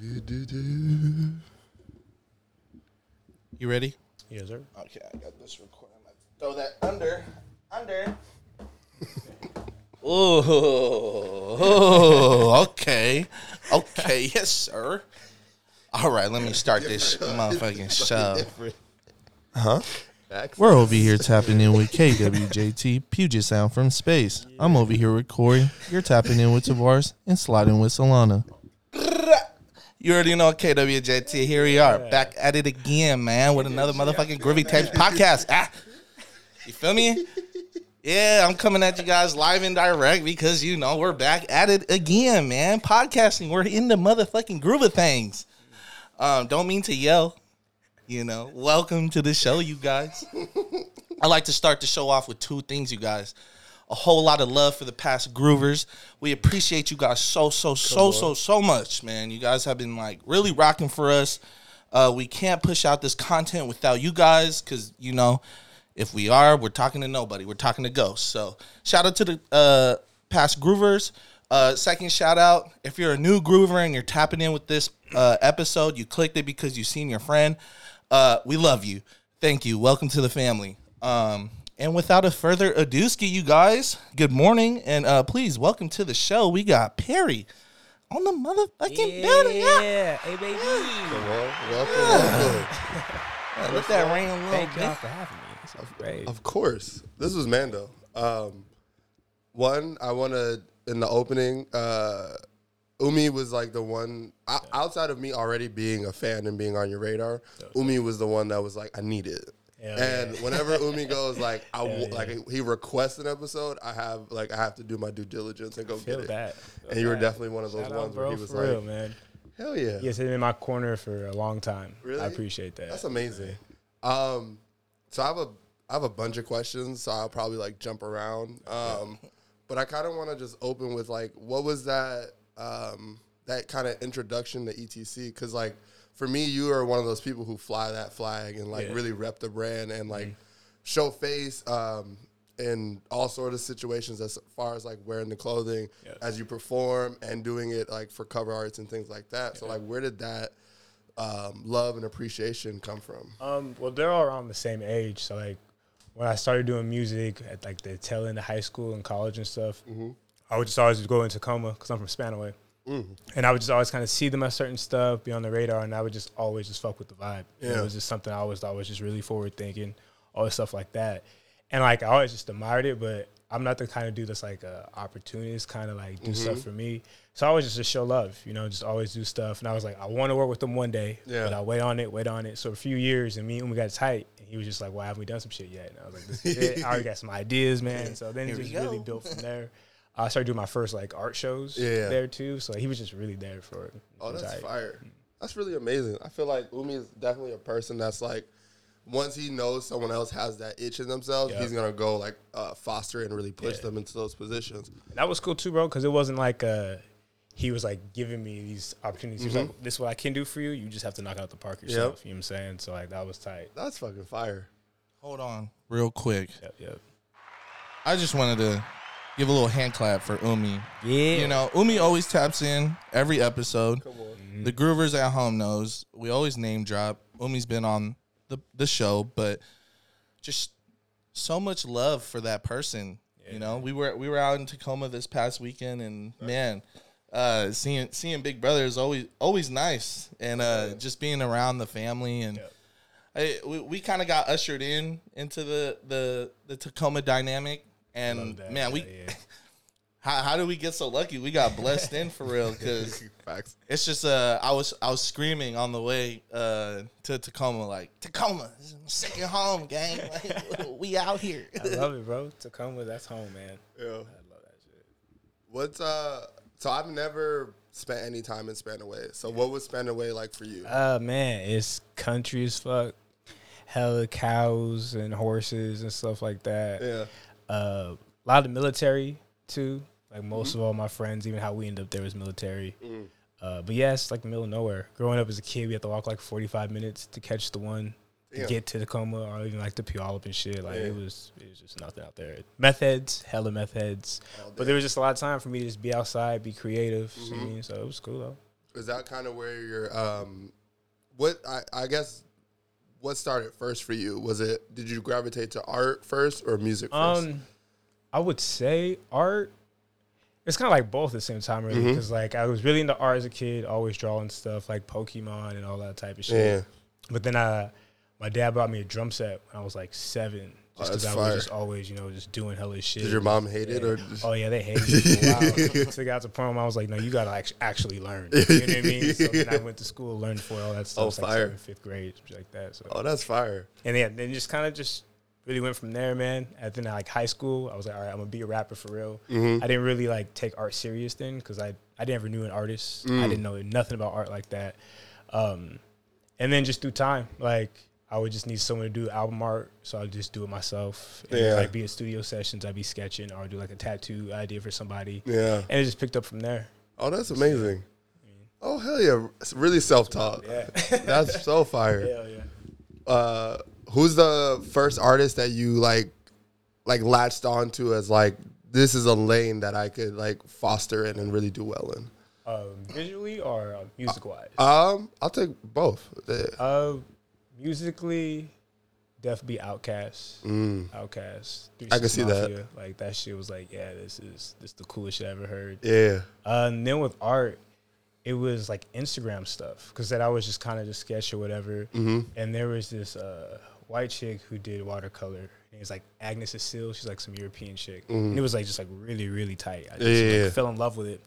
You ready? Yes, sir. Okay, I got this recording. Let's throw that under, under. oh, okay, okay, yes, sir. All right, let me start this motherfucking show. Huh? We're over here tapping in with KWJT Puget Sound from space. I'm over here with Corey. You're tapping in with Tavares and sliding with Solana. You already know KWJT. Here we are, back at it again, man, with another motherfucking Groovy Tapes podcast. Ah, you feel me? Yeah, I'm coming at you guys live and direct because you know we're back at it again, man. Podcasting, we're in the motherfucking groove of things. Um, don't mean to yell, you know. Welcome to the show, you guys. I like to start the show off with two things, you guys. A whole lot of love for the past groovers. We appreciate you guys so, so, so, so, so much, man. You guys have been like really rocking for us. Uh, we can't push out this content without you guys because, you know, if we are, we're talking to nobody. We're talking to ghosts. So shout out to the uh, past groovers. Uh, second shout out if you're a new groover and you're tapping in with this uh, episode, you clicked it because you've seen your friend. Uh, we love you. Thank you. Welcome to the family. Um, and without a further ado, ski you guys, good morning and uh, please welcome to the show. We got Perry on the motherfucking building. Yeah. Yeah, hey baby. Welcome, Yeah, let that rain a little Thank bit. y'all for having me. This is great. Of course. This was Mando. Um, one, I want to, in the opening, uh, Umi was like the one, o- outside of me already being a fan and being on your radar, Umi was the one that was like, I need it. Hell and yeah. whenever Umi goes like, I w- yeah. like he requests an episode, I have like I have to do my due diligence and go Feel get it. Feel And you were definitely one of those Shout out, ones where he was like, real, man. "Hell yeah, He has been in my corner for a long time. Really? I appreciate that. That's amazing. Um, so I have a I have a bunch of questions, so I'll probably like jump around. Um, but I kind of want to just open with like, what was that um, that kind of introduction to ETC? Because like for me, you are one of those people who fly that flag and like Yeah. really rep the brand and like show face um, in all sort of situations as far as like wearing the clothing Yes. as you perform and doing it like for cover arts and things like that. So like, where did that um, love and appreciation come from? Um, well, they're all around the same age. So like, when I started doing music at like the tail end of high school and college and stuff, Mm-hmm. I would just always go into Tacoma because I'm from Spanaway, Mm-hmm. and I would just always kind of see them at certain stuff, be on the radar, and I would just always just fuck with the vibe. Yeah. It was just something I always thought was just really forward thinking, all this stuff like that, and like I always just admired it, but. I'm not the kind of dude that's like a opportunist, kind of like do stuff Mm-hmm. for me. So I always just, just show love, you know, just always do stuff. And I was like, I want to work with them one day, Yeah. but I wait on it, wait on it. So a few years, and me and we got tight, and he was just like, "Well, haven't we done some shit yet?" And I was like, "This is it. I already got some ideas, man." So then Here it we just really built from there. I started doing my first like art shows Yeah. there too. So he was just really there for it. Oh, that's tight. fire. That's really amazing. I feel like Umi is definitely a person that's like, once he knows someone else has that itch in themselves, Yeah. he's gonna go like uh, foster and really push Yeah. them into those positions. And that was cool too, bro, because it wasn't like uh he was like giving me these opportunities. He was like, "This is what I can do for you. You just have to knock out the park yourself." You know what I'm saying? So like that was tight. That's fucking fire. Hold on, real quick. Yep, yep. I just wanted to give a little hand clap for Umi. Yeah, You know, Umi always taps in every episode. Mm-hmm. The groovers at home knows we always name drop. Umi's been on the the show, but just so much love for that person. You know, we were we were out in Tacoma this past weekend, and man, uh, seeing seeing Big Brother is always always nice, and uh, just being around the family and. Yep. I, we, we kind of got ushered in into the, the, the Tacoma dynamic, and Love that. man, we Yeah, yeah. how, how did we get so lucky? We got blessed in for real because it's just uh I was I was screaming on the way uh to Tacoma like Tacoma this is second home gang like, we out here I love it, bro. Tacoma, that's home, man. Yeah. I love that shit. What's uh? So I've never spent any time in Spanaway. So what was Spanaway like for you? Uh man, it's country as fuck. Hella cows and horses and stuff like that. yeah. Uh, a lot of military too. Like most of all my friends, even how we ended up there was military. Uh, but yeah, it's like the middle of nowhere. Growing up as a kid, we had to walk like forty five minutes to catch the one to Damn. get to Tacoma or even like the Puyallup and shit. Like Yeah. it was it was just nothing out there. Meth heads, hella meth heads. But there was just a lot of time for me to just be outside, be creative. you know what I mean? So it was cool though. Is that kind of where you're? Um, what I, I guess what started first for you? Was it did you gravitate to art first or music first? Um, I would say art. It's kind of like both at the same time, really, Mm-hmm. because like I was really into art as a kid, always drawing stuff like Pokemon and all that type of shit. yeah. But then I, my dad bought me a drum set when I was like seven, just because that's I was just always, you know, just doing hella shit. Did your mom hate it or? Just, Oh yeah, they hated me for a while. so I got to point I was like, no, you gotta actually learn. You know what I mean? So then I went to school, learned for all that stuff. Oh, like fire. fifth grade, like that. So oh, that's fire. and yeah, then just kind of just really went from there, man. And then like high school, I was like, all right, I'm gonna be a rapper for real. Mm-hmm. I didn't really like take art serious then because I I never knew an artist. Mm. I didn't know nothing about art like that. Um, and then just through time, like I would just need someone to do album art, so I'd just do it myself. And Yeah. like be in studio sessions, I'd be sketching or I'd do like a tattoo idea for somebody, Yeah. and it just picked up from there. Oh, that's amazing. Oh hell yeah! It's really self taught. Yeah, That's so fire. hell yeah. Uh, who's the first artist that you like, like latched onto as like this is a lane that I could like foster in and really do well in? Um, visually or uh, music wise? Um, I'll take both. Uh, musically, definitely OutKast. Mm. OutKast. I can see that. Mafia. Like that shit was like, yeah, this is this the coolest shit I ever heard. Yeah. Uh, and then with art, it was like Instagram stuff because that I was just kind of just sketch or whatever. Mm-hmm. And there was this uh, white chick who did watercolor. And it was like Agnes Cecile. She's like some European chick. And it was like just like really really tight. I just Mm-hmm. Yeah, like, yeah. fell in love with it.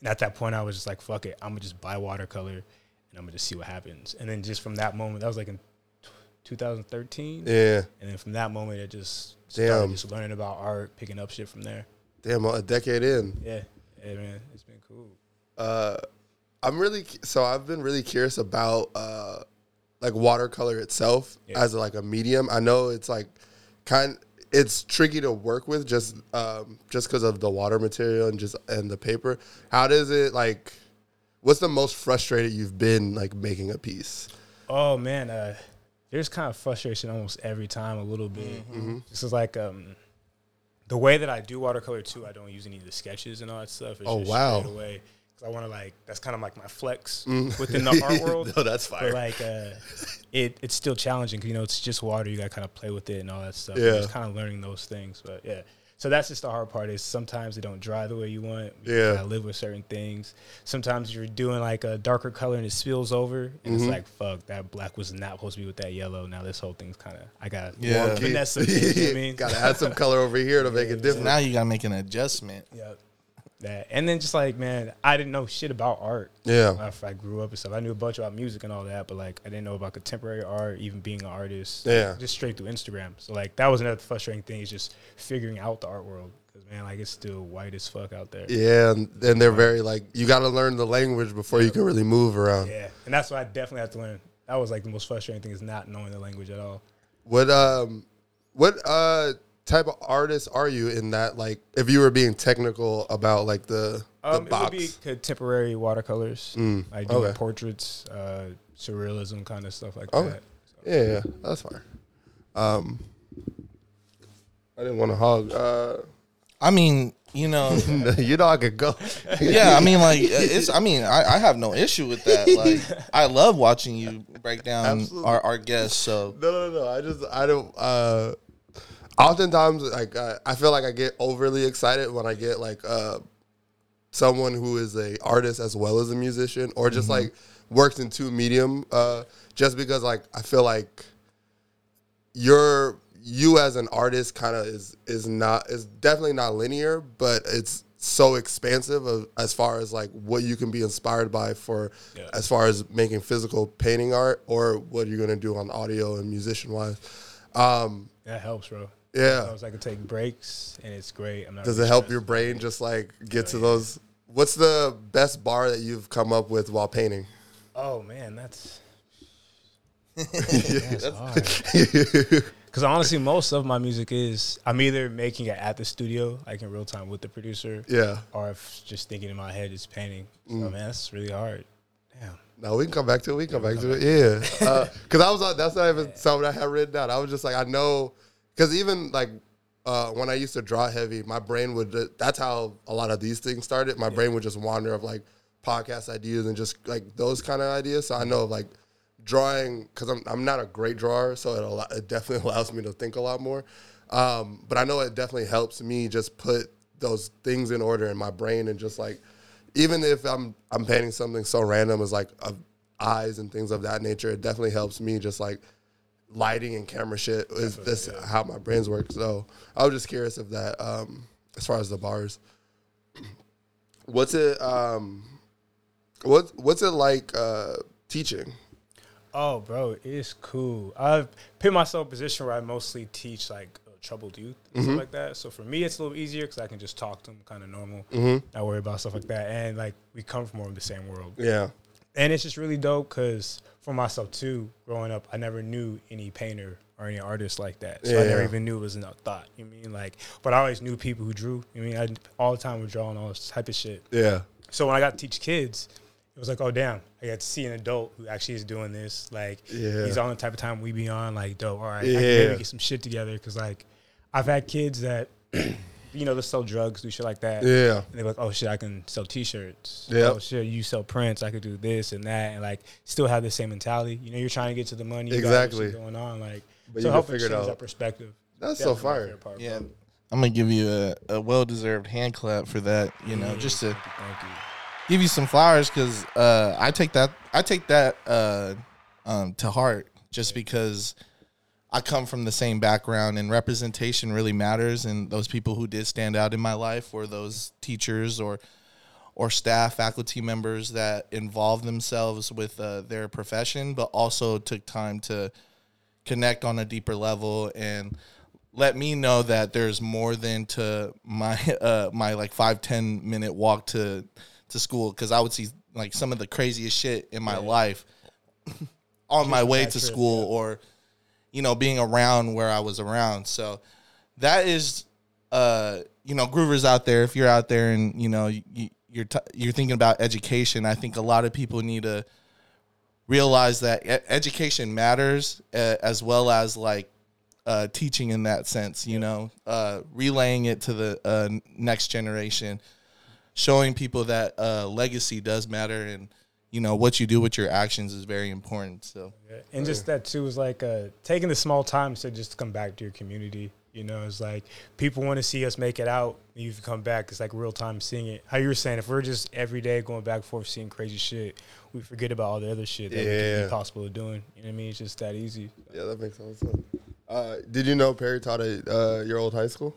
And at that point, I was just like, fuck it, I'm gonna just buy watercolor and I'm gonna just see what happens. And then just from that moment, that was like in t- 2013. Yeah. And then from that moment, it just started Damn. just learning about art, picking up shit from there. Damn, a decade in. Yeah, yeah, man, it's been cool. Uh, I'm really so I've been really curious about uh, like watercolor itself Yeah. as like a medium. I know it's like kind it's tricky to work with just um, just because of the water material and just and the paper. How does it like? What's the most frustrated you've been like making a piece? Oh man, uh, there's kind of frustration almost every time, a little bit. This is like um, the way that I do watercolor too. I don't use any of the sketches and all that stuff. It's Oh, just wow. away because I want to like that's kind of like my flex within the art world. no, that's But like, uh, it it's still challenging because you know it's just water. You got to kind of play with it and all that stuff. Yeah. just kind of learning those things. But yeah, so that's just the hard part. Is sometimes they don't dry the way you want. You Yeah. gotta live with certain things. Sometimes you're doing like a darker color and it spills over, and it's mm-hmm. like fuck that black was not supposed to be with that yellow. Now this whole thing's kind of I got Yeah. yeah. finesse some things, you know what I mean. Gotta add some color over here to make it So different. now you gotta make an adjustment. Yep. That and then just like man, I didn't know shit about art. Yeah. After I grew up and stuff, I knew a bunch about music and all that, but like I didn't know about contemporary art, even being an artist. Yeah. Just straight through Instagram. So like that was another frustrating thing is just figuring out the art world because man, like it's still white as fuck out there. Yeah, and, and they're very like you got to learn the language before you can really move around. Yeah, and that's what I definitely have to learn. That was like the most frustrating thing is not knowing the language at all. What um, what uh type of artist are you in that? Like, if you were being technical about like the the Um, it would box, be contemporary watercolors. Mm, I do okay. portraits, uh, surrealism kind of stuff like Okay. that. yeah, yeah, that's fine. Um, I didn't want to hog. Uh, I mean, you know, you know I could go. yeah. I mean, like it's. I mean, I, I have no issue with that. Like, I love watching you break down Absolutely. our, our guests. So No, no, no. I just I don't. uh Oftentimes, like I, I feel like I get overly excited when I get like uh someone who is a artist as well as a musician, or just like works in two medium. Uh, just because like I feel like you're you as an artist kind of is is not is definitely not linear, but it's so expansive of, as far as like what you can be inspired by for Yeah. as far as making physical painting art or what you're gonna do on audio and musician wise. Um, That helps, bro. Yeah. I was I could take breaks and it's great. I'm not Does really it help stressed. your brain just like get to those? What's the best bar that you've come up with while painting? Oh man, that's that's hard. Because honestly, most of my music is I'm either making it at the studio, like in real time with the producer, Yeah. or if just thinking in my head, it's painting. So Mm. man, that's really hard. Damn. No, we can come back to it. We can come back to it. Yeah, because I was uh, that's not even something I had written down. I was just like, I know, because even like uh, when I used to draw heavy, my brain would. That's how a lot of these things started. My brain would just wander of like, podcast ideas and just like those kind of ideas. So I know like drawing because I'm I'm not a great drawer, so it, allow, it definitely allows me to think a lot more. Um, but I know it definitely helps me just put those things in order in my brain and just like even if I'm I'm painting something so random as like uh, eyes and things of that nature, it definitely helps me just like lighting and camera shit is this how my brains work. So I was just curious of that. Um, as far as the bars, what's it? Um, what what's it like uh, teaching? Oh, bro, it's cool. I've put myself in a position where I mostly teach like uh, troubled youth and stuff like that. So for me, it's a little easier because I can just talk to them kind of normal, not worry about stuff like that. And like we come from more of the same world, Yeah, and it's just really dope because for myself too, growing up, I never knew any painter or any artist like that. So I never even knew it was a thought. You mean like, but I always knew people who drew. You mean I all the time was drawing all this type of shit. yeah, So when I got to teach kids, it was like, oh damn, I got to see an adult who actually is doing this. Like Yeah. he's on the type of time we be on. Like dope. All right, I Yeah. can maybe get some shit together because like I've had kids that you know they sell drugs, do shit like that. yeah, And they're like, oh shit, I can sell T-shirts. Yeah. Oh shit, you sell prints. I could do this and that, and like still have the same mentality. You know, you're trying to get to the money. You got other Exactly. going on, like But so you can helping figure it change out. that perspective. That's so Definitely my fire. part, Yeah, bro. I'm gonna give you a, a well deserved hand clap for that. You know, just to Thank you, give you some flowers because uh, I take that I take that uh, um, to heart just because I come from the same background and representation really matters. And those people who did stand out in my life were those teachers or or staff, faculty members that involved themselves with uh, their profession, but also took time to connect on a deeper level and let me know that there's more than to my uh my like five ten minute walk to to school because I would see like some of the craziest shit in my life on my way to trip, school yeah. or you know being around where I was around. So that is uh you know groovers out there if you're out there and you know you, you're t- you're thinking about education. I think a lot of people need to realize that education matters uh, as well as like uh, teaching in that sense, you know, uh, relaying it to the uh, next generation, showing people that uh, legacy does matter and, you know, what you do with your actions is very important. So, And just that too is like uh, taking the small time to just come back to your community. You know, it's like people want to see us make it out. And you come back, it's like real time seeing it. How you were saying, if we're just every day going back and forth seeing crazy shit, we forget about all the other shit that we Yeah. can be possible of doing. You know what I mean? It's just that easy. yeah. That makes sense. Uh, did you know Perry taught at uh, your old high school?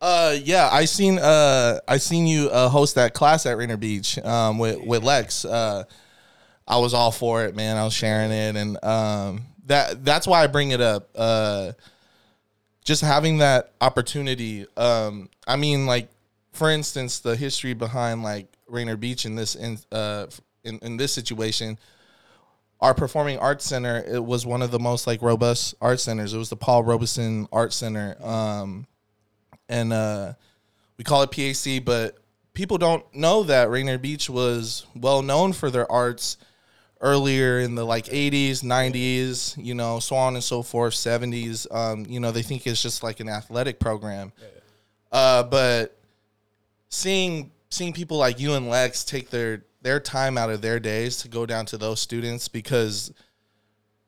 Uh, yeah, I seen, uh, I seen you uh, host that class at Rainier Beach um, with with Lex. Uh, I was all for it, man. I was sharing it, and um, that that's why I bring it up. Uh, just having that opportunity. Um, I mean, like for instance, the history behind like Rainier Beach in this in uh in, in this situation. Our performing arts center it was one of the most like robust art centers. It was the Paul Robeson Art Center, um, and uh, we call it PAC. But people don't know that Rainier Beach was well known for their arts earlier in the like 80s 90s you know so on and so forth 70s um, you know they think it's just like an athletic program. Uh, but seeing seeing people like you and lex take their their time out of their days to go down to those students because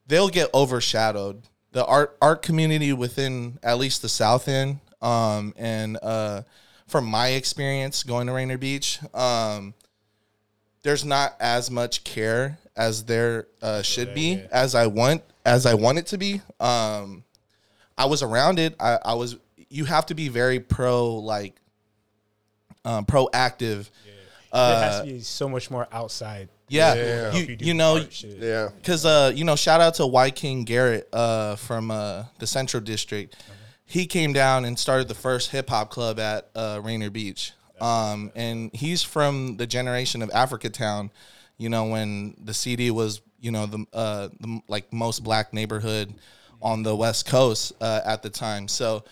they'll get overshadowed. The art art community within at least the south end um, and uh, from my experience going to rainier beach um, there's not as much care as there uh, should be as I want as I want it to be. Um, I was around it. I, I was. You have to be very pro like um, proactive. there has to be so much more outside. Yeah, Yeah. you do you know. Yeah. because uh you know shout out to Y King Garrett uh from uh the Central District. He came down and started the first hip hop club at uh, Rainier Beach. Um, and he's from the generation of Africa Town. You know when the CD was you know the uh the like most black neighborhood on the West Coast uh, at the time. So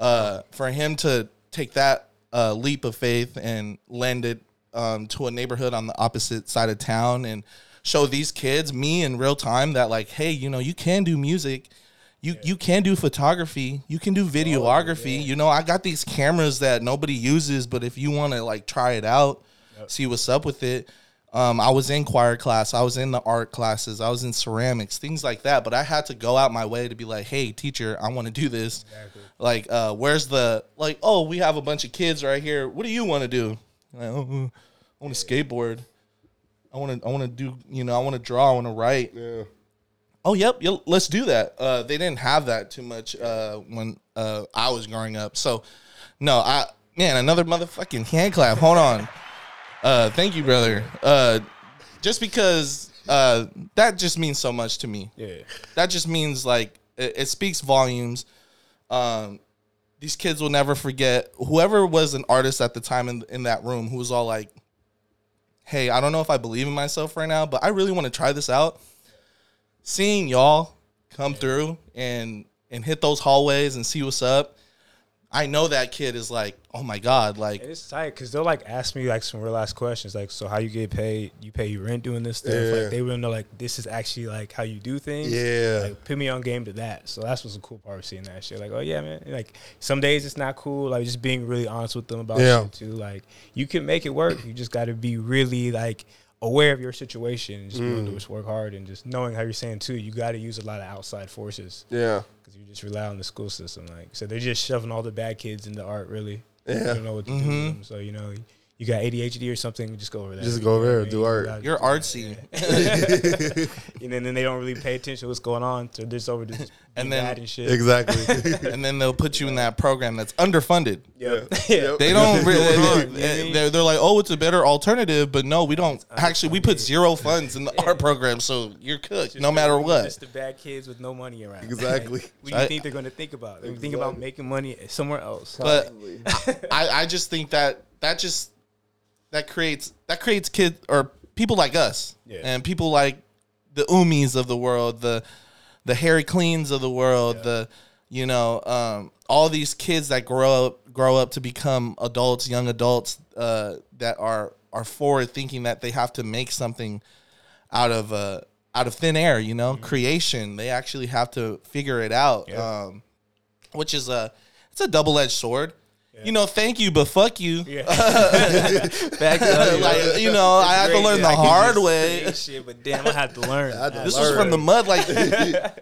uh, for him to take that uh, leap of faith and lend it um, to a neighborhood on the opposite side of town and show these kids, me in real time, that like, hey, you know, you can do music. You, you can do photography. You can do videography. You know, I got these cameras that nobody uses, but if you want to like try it out, see what's up with it. Um, I was in choir class, I was in the art classes, I was in ceramics, things like that. But I had to go out my way to be like, "Hey, teacher, I want to do this." Like, uh, where's the like? Oh, we have a bunch of kids right here. What do you want to do? Like, oh, I want to skateboard. I want to. I want to do. You know, I want to draw. I want to write. Yeah. Oh, yep, yep. Let's do that. Uh, they didn't have that too much uh, when uh, I was growing up. So, no, I man, another motherfucking hand clap. Hold on. Uh, thank you, brother. Uh, just because uh, that just means so much to me. Yeah. That just means like it, it speaks volumes. Um, these kids will never forget whoever was an artist at the time in in that room who was all like, "Hey, I don't know if I believe in myself right now, but I really want to try this out." Seeing y'all come through and and hit those hallways and see what's up, I know that kid is like, "Oh my god!" Like, it's tight because they'll like ask me like some real ass questions, like, "So how you get paid? You pay your rent doing this stuff?" Yeah. Like they want to know like this is actually like how you do things. Yeah. like put me on game to that. So that's what's the cool part of seeing that shit. Like, oh yeah, man. Like some days it's not cool. Like just being really honest with them about Yeah. shit too. Like you can make it work. You just got to be really like aware of your situation and just be Mm. able to just work hard and just knowing how you're saying too. You got to use a lot of outside forces Yeah. because you just rely on the school system. Like so, they're just shoving all the bad kids into art. Really, Yeah. you don't know what to do. With them. So you know, you got ADHD or something, just go over there. Just go over You know there, do art. You gotta- you're artsy. and then, then they don't really pay attention to what's going on. So they're just over to just And and then- and shit. Exactly. and then they'll put you in that program that's underfunded. Yep. Yeah. yeah. They don't really. Going they, you know what I mean? they're, they're like, oh, it's a better alternative, but no, we don't. Actually, we put zero funds in the art program, so you're cooked no matter what. Just the bad kids with no money around. Exactly. Like, what do I- you think they're going to think about? They think about making money somewhere else. But I, I just think that that just that creates that creates kids or people like us Yeah. and people like the Umis of the world, the the Harry Cleans of the world, the you know um, all these kids that grow up grow up to become adults, young adults uh, that are are forward thinking that they have to make something out of uh, out of thin air. You know, creation. They actually have to figure it out. Yeah. Um, which is a it's a double edged sword. You know, thank you, but fuck you. Yeah. Back up. like you know, I had to learn the hard way. Shit, but damn, I had to learn. had to This was from the mud, like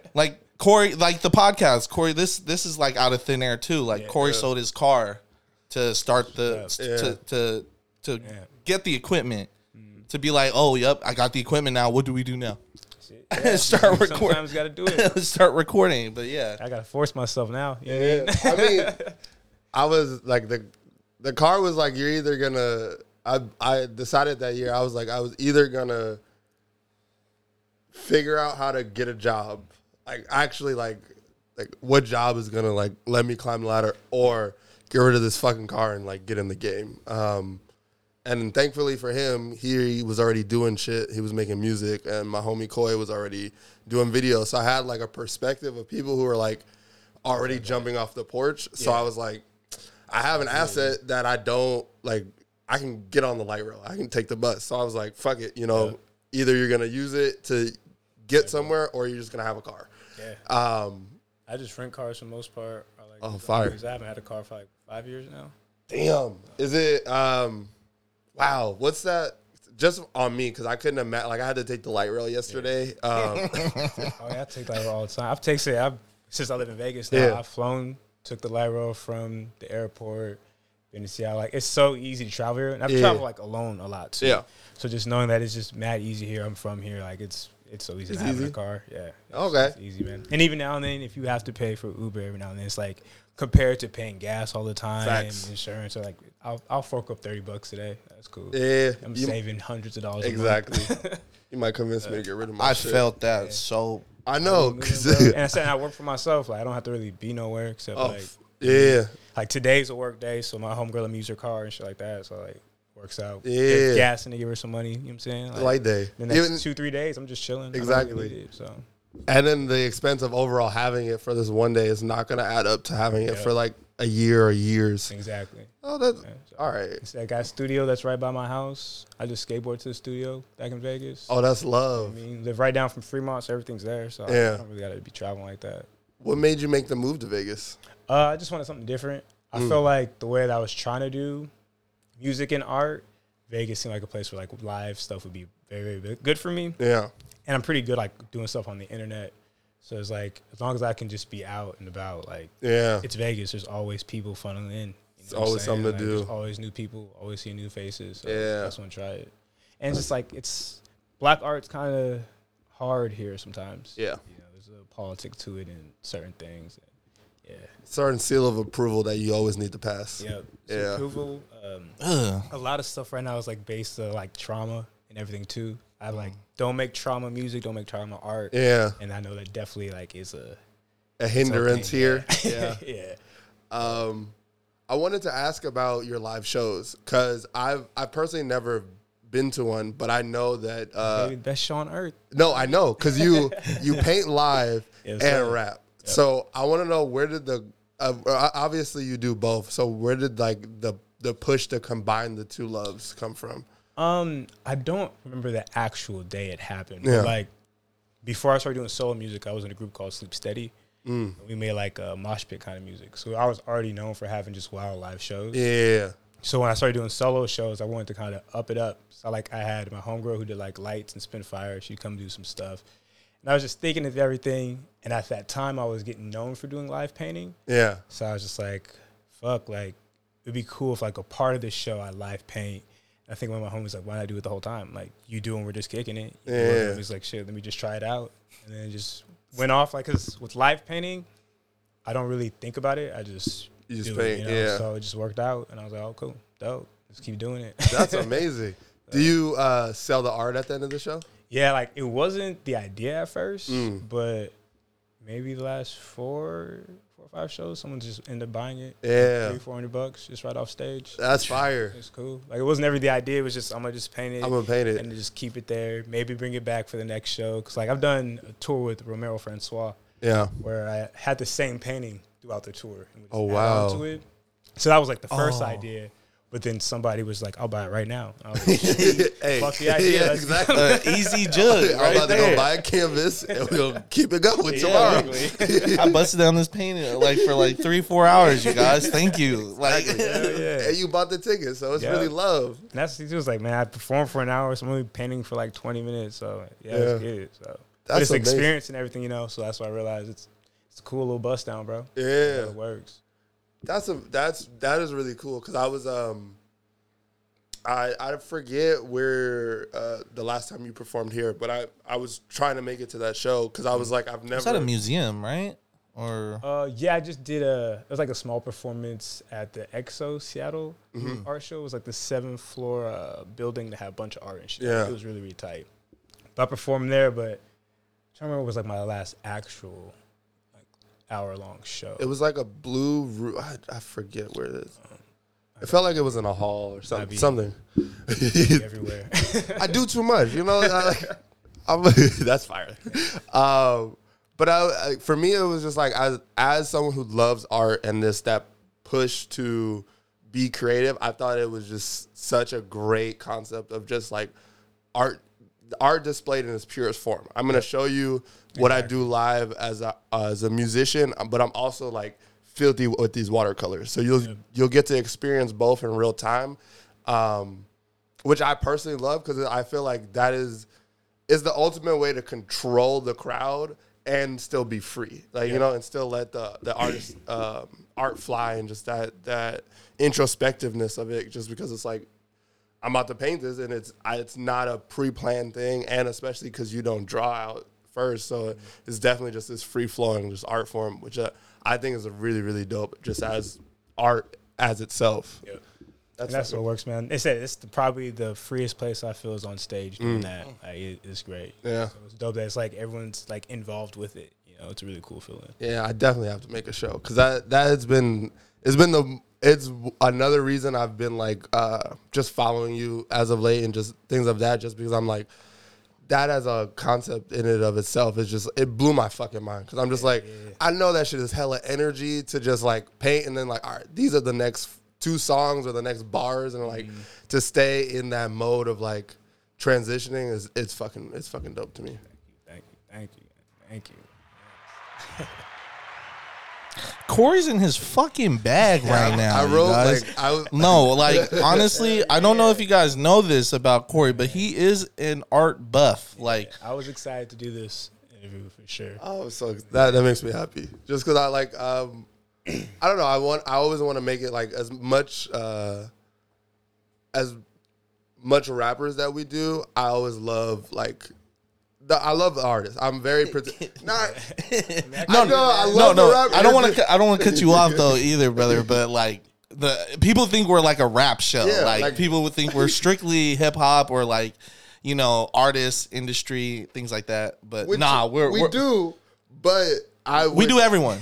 like Corey, like the podcast. Corey, this this is like out of thin air too. Like Corey sold his car to start the Yeah. to to to Yeah. get the equipment. Mm. To be like, oh, yep, I got the equipment now. What do we do now? Shit. Yeah, Start recording. Sometimes got to do it. Start recording. But yeah, I got to force myself now. You know what Yeah. I mean? I was like the the car was like you're either gonna. I I decided that year I was like I was either gonna figure out how to get a job, like actually like like what job is gonna like let me climb the ladder, or get rid of this fucking car and like get in the game. Um, and thankfully for him, he was already doing shit. He was making music, and my homie Koi was already doing videos. So I had like a perspective of people who were like already jumping off the porch. So I was like, I have an asset that I don't like. I can get on the light rail. I can take the bus. So I was like, fuck it. You know, either you're gonna use it to get somewhere, or you're just gonna have a car. Yeah. Um, I just rent cars for the most part. I like Oh, fire. I haven't had a car for like five years now. Damn. Is it um wow, what's that? Just on me, because I couldn't imagine like I had to take the light rail yesterday. Um Oh yeah, I take light rail all the time. I've taken it. I've since I live in Vegas now. Yeah. I've flown, took the light rail from the airport, been to Seattle. Like it's so easy to travel here, and I've Yeah. traveled like alone a lot too. Yeah. So just knowing that it's just mad easy here. I'm from here. Like it's it's so easy It's to have in easy? a car. Yeah. It's, Okay. It's easy, man. And even now and then, if you have to pay for Uber every now and then, it's like compared to paying gas all the time Facts. and insurance. Or like I'll I'll fork up thirty bucks today. That's cool. yeah. I'm you- saving hundreds of dollars. a month. exactly. you might convince me to get rid of my I shit. felt that so. I know. 'cause- and I said I work for myself. Like I don't have to really be nowhere except oh, like yeah. like today's a work day, so my homegirl let me use her car and shit like that. So like works out. Yeah. Get gas and they give her some money. You know what I'm saying? Like, Light day. The next Even- two three days, I'm just chilling. Exactly. it, so and then the expense of overall having it for this one day is not gonna add up to having it for like a year or years. exactly. Oh, that's Yeah, so- all right. So I got a studio that's right by my house. I just skateboard to the studio back in Vegas. Oh, that's I love. mean, live right down from Fremont, so everything's there. So I- Yeah. I don't really got to be traveling like that. What made you make the move to Vegas? Uh, I just wanted something different. I Mm. feel like the way that I was trying to do music and art, Vegas seemed like a place where like live stuff would be very, very good for me. Yeah. And I'm pretty good like doing stuff on the internet. So it's like as long as I can just be out and about, like Yeah. it's Vegas. There's always people funneling in. You It's know I'm always something to do. There's always new people. Always see new faces. So Yeah. I just want to try it. And it's just like it's black art's kind of hard here sometimes. Yeah. You know, there's a politic to it and certain things. Yeah. Certain seal of approval that you always need to pass. Yeah. So Yeah. approval. Um, a lot of stuff right now is like based on like trauma and everything too. I Mm. like don't make trauma music, don't make trauma art. Yeah. And I know that definitely like is a A hindrance here. Yeah. Yeah. Um, I wanted to ask about your live shows because I've I've personally never been to one, but I know that uh, Maybe best show on earth. no, I know because you you paint live and rap. So I want to know where did the uh, uh, obviously you do both. So where did like the the push to combine the two loves come from? Um, I don't remember the actual day it happened. Yeah. But like before I started doing solo music, I was in a group called Sleep Steady. Mm. We made like a mosh pit kind of music. So I was already known for having just wild live shows. Yeah, So when I started doing solo shows, I wanted to kind of up it up. So like I had my homegirl who did like lights and spin fire. She'd come do some stuff. And I was just thinking of everything. And at that time I was getting known for doing live painting. yeah, So I was just like, fuck, like it'd be cool if like a part of this show I live paint. I think one of my homies like, why not do it the whole time? Like you do and we're just kicking it. You Yeah. and He's like, shit, let me just try it out. And then it just went off. Like, cause with live painting, I don't really think about it. I just You just paint, it, you know? yeah. So it just worked out, and I was like, oh, cool, dope. Let's keep doing it. that's amazing. do you uh, sell the art at the end of the show? yeah, like it wasn't the idea at first, Mm. but maybe the last four, five shows, someone just ended up buying it. Yeah. three, four hundred bucks just right off stage. That's fire. It's cool. Like it wasn't ever the idea. It was just I'm gonna just paint it I'm gonna paint it. and just keep it there. Maybe bring it back for the next show. Cause like I've done a tour with Romero Francois Yeah. where I had the same painting throughout the tour. and we just Oh, wow. to it. So that was like the first Oh. idea. But then somebody was like, "I'll buy it right now." I was like, hey, Fuck the idea, Yeah, exactly. Uh, easy jug I'm right about to go buy a canvas and we'll keep it going Yeah, tomorrow. exactly. I busted down this painting like for like three, four hours. You guys, thank you. Like, Hell yeah. And you bought the ticket, so it's Yeah. really love. And that's he was like, man, I performed for an hour, so I'm only painting for like 20 minutes. So yeah, Yeah. it's good. So That's but it's amazing. experience and everything, you know. So that's why I realized it's it's a cool little bust down, bro. Yeah. it works. That's a that's that is really cool because I was um I I forget where uh, the last time you performed here, but I I was trying to make it to that show because I was like I've never it's at a museum, right? Or Uh, yeah, I just did a it was like a small performance at the EXO Seattle Mm-hmm. art show. It was like the seventh floor uh, building that had a bunch of art and shit. Yeah. it was really really tight. But I performed there, but I'm trying to remember what was like my last actual like hour long show. It was like a blue. Roo- I, I forget where it is. It felt like it was in a hall or something. be. Something. everywhere. I do too much, you know. I, I'm, that's fire. Um, but I, for me, it was just like as as someone who loves art and this that push to be creative. I thought it was just such a great concept of just like art, art displayed in its purest form. I'm gonna show you what I do live as a as a musician, but I'm also like filthy with these watercolors. So you'll you'll get to experience both in real time. Um, which I personally love because I feel like that is is the ultimate way to control the crowd and still be free, like you know, and still let the the artist um, art fly and just that that introspectiveness of it. Just because it's like I'm about to paint this and it's I, it's not a pre planned thing, and especially because you don't draw out first, so it's definitely just this free flowing just art form, which uh, I think is a really really dope, just as art as itself. Yeah. That's, And that's fucking- what works, man. They said it's the, probably the freest place I feel is on stage doing Mm. that. Like, it, it's great. Yeah. So it's dope that it's like everyone's like involved with it. You know, it's a really cool feeling. Yeah, I definitely have to make a show because that that has been it's been the it's another reason I've been like uh just following you as of late and just things of that just because I'm like that as a concept in and of itself is just it blew my fucking mind. Because I'm just like I know that shit is hella energy to just like paint and then like all right these are the next two songs or the next bars and like to stay in that mode of like transitioning is it's fucking it's fucking dope to me. Thank you, Thank you, thank you, thank you. Corey's in his fucking bag right now. I wrote guys. like I was no, like honestly, I don't know if you guys know this about Corey, but he is an art buff. Like, I was excited to do this interview for sure. Oh, so that that makes me happy. Just because I like, um, I don't know. I want. I always want to make it like as much uh, as much rappers that we do. I always love like. The, I love the artists. I'm very prote- not. no, I know, I no, love no, the. I don't want to. I don't want to cut you off though either, brother. But like the people think we're like a rap show. Yeah, like, like- people would think we're strictly hip hop or like you know artists, industry, things like that. But Which nah, we're we we're, do, but I we do everyone.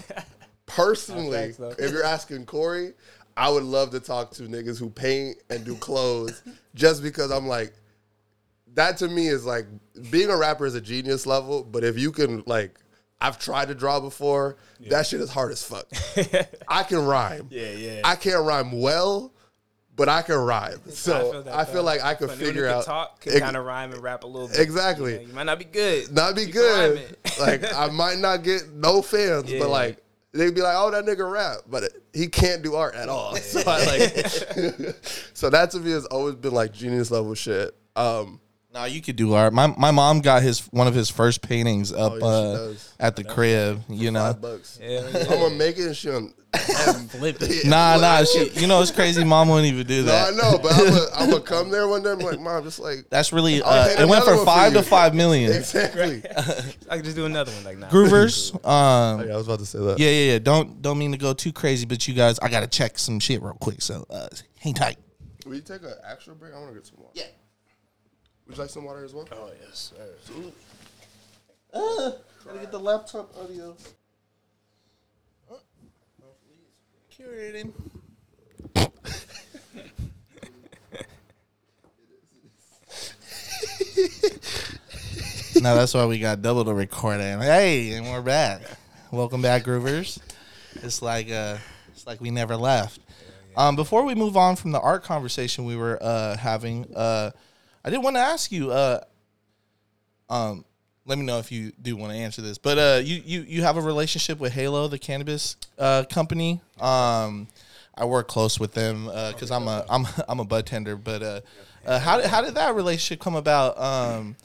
personally. Facts, if you're asking Corey, I would love to talk to niggas who paint and do clothes, just because I'm like, that to me is like being a rapper is a genius level. But if you can like, I've tried to draw before. That shit is hard as fuck. I can rhyme. Yeah, yeah. I can't rhyme well, but I can rhyme. So I feel, that, like. I could figure out talk, can kind of rhyme and rap a little bit. exactly. You, know, you might not be good. not be good. like I might not get no fans, Yeah. but like they'd be like, "Oh, that nigga rap," but it, he can't do art at all. So I like, so that to me has always been like genius level shit. Um, No, you could do art. My my mom got his one of his first paintings up Oh, yeah, she uh, does. at the crib. You know, five bucks. Hell I'm gonna make it and she gonna Flip it. nah, nah. She, you know, it's crazy. Mom wouldn't even do No, I that. know, but I'm gonna, I'm gonna come there one day. I'm like, mom, just like That's really. I'll Uh, paint it went another from one for five you. to five million. exactly. I could just do another one like now. Groovers. Um, Yeah, I was about to say that. Yeah, yeah, yeah. Don't don't mean to go too crazy, but you guys, I gotta check some shit real quick. So uh, hang tight. Will you take an actual break? I want to get some water. Yeah. Would you like some water as well? Oh yes. sir. Uh, gotta get the laptop audio. Curating. now that's why we got double the recording. Hey, and we're back. Welcome back, Groovers. It's like uh, it's like we never left. Um, before we move on from the art conversation we were uh, having, uh, I did want to ask you. Uh, um, let me know if you do want to answer this. But uh, you you you have a relationship with Halo, the cannabis uh, company. Um, I work close with them because I'm a I'm I'm a bud tender. But uh, uh, how did how did that relationship come about? Um,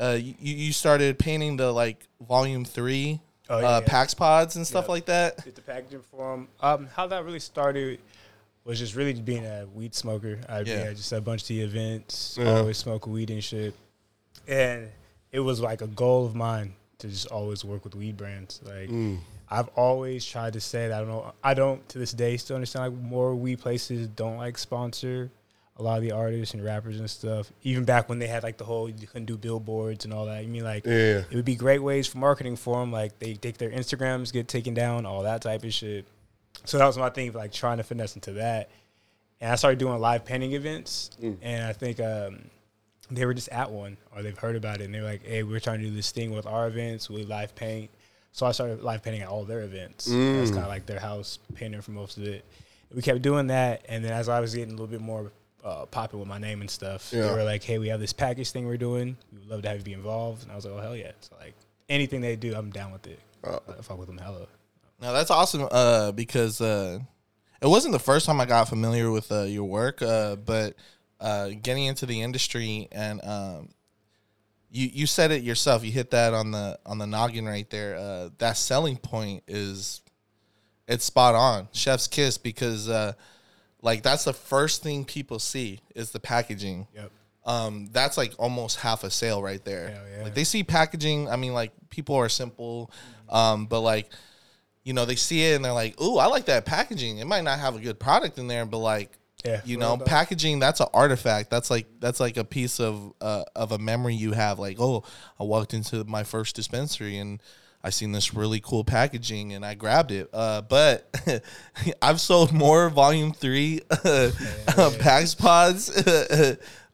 uh, you you started painting the like volume three Oh, yeah, uh, yeah. PAX pods and stuff Yep. like that. Did the packaging for 'em. Um, how that really started was just really being a weed smoker. I'd be at just a bunch of the events, Yeah. always smoke weed and shit. And it was like a goal of mine to just always work with weed brands. Like mm. I've always tried to say that I don't know I don't to this day still understand like more weed places don't like sponsor a lot of the artists and rappers and stuff. Even back when they had like the whole you couldn't do billboards and all that. You mean like Yeah. it would be great ways for marketing for them. Like they take their Instagrams, get taken down, all that type of shit. So that was my thing, like trying to finesse into that. And I started doing live painting events, and I think um, they were just at one or they've heard about it, and they were like, "Hey, we're trying to do this thing with our events with live paint." So I started live painting at all their events. That's kind of like their house painter for most of it. We kept doing that, and then as I was getting a little bit more uh, popular with my name and stuff, Yeah. they were like, "Hey, we have this package thing we're doing. We would love to have you be involved." And I was like, "Oh hell yeah!" So like anything they do, I'm down with it. Oh. I fuck with them hella. Now that's awesome uh, because uh, it wasn't the first time I got familiar with uh, your work, uh, but uh, getting into the industry and um, you you said it yourself. You hit that on the on the noggin right there. Uh, that selling point is it's spot on, chef's kiss because uh, like that's the first thing people see is the packaging Yep. um, that's like almost half a sale right there. Yeah. Like they see packaging. I mean, like people are simple, um, but like you know they see it and they're like, "Ooh, I like that packaging." It might not have a good product in there, but like Yeah, you know, packaging that's an artifact. That's like that's like a piece of uh, of a memory you have. Like, oh, I walked into my first dispensary and. I seen this really cool packaging and I grabbed it. Uh, but I've sold more Volume Three uh, Pax Pods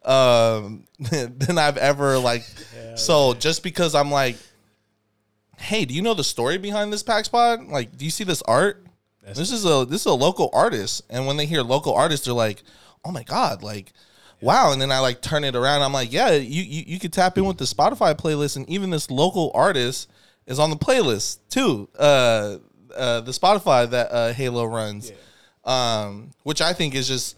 um, than I've ever like sold. Just because I'm like, hey, do you know the story behind this Pax pod? Like, do you see this art? this is a this is a local artist, and when they hear local artist, they're like, oh my god, like. Wow, and then I like turn it around. I'm like, yeah, you, you you could tap in with the Spotify playlist, and even this local artist is on the playlist too. Uh, uh, the Spotify that uh, Halo runs, um, which I think is just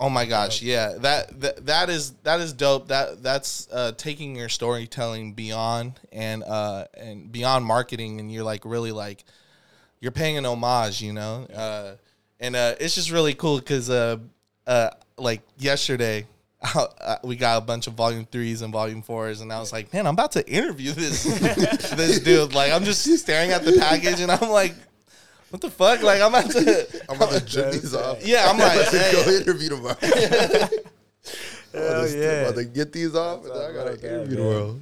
oh my gosh, yeah that, that that is that is dope. That that's uh, taking your storytelling beyond and uh, and beyond marketing, and you're like really like you're paying an homage, you know. Uh, and uh, it's just really cool because uh, uh, like yesterday. uh, we got a bunch of volume threes and volume fours, and I was like, "Man, I'm about to interview this this dude." Like, I'm just staring at the package, and I'm like, "What the fuck?" Like, I'm about to, I'm about to jump these off. yeah, I'm like, to hey. go interview tomorrow. I'm about Hell to- yeah. about to get these off, and then I gotta like interview man. tomorrow.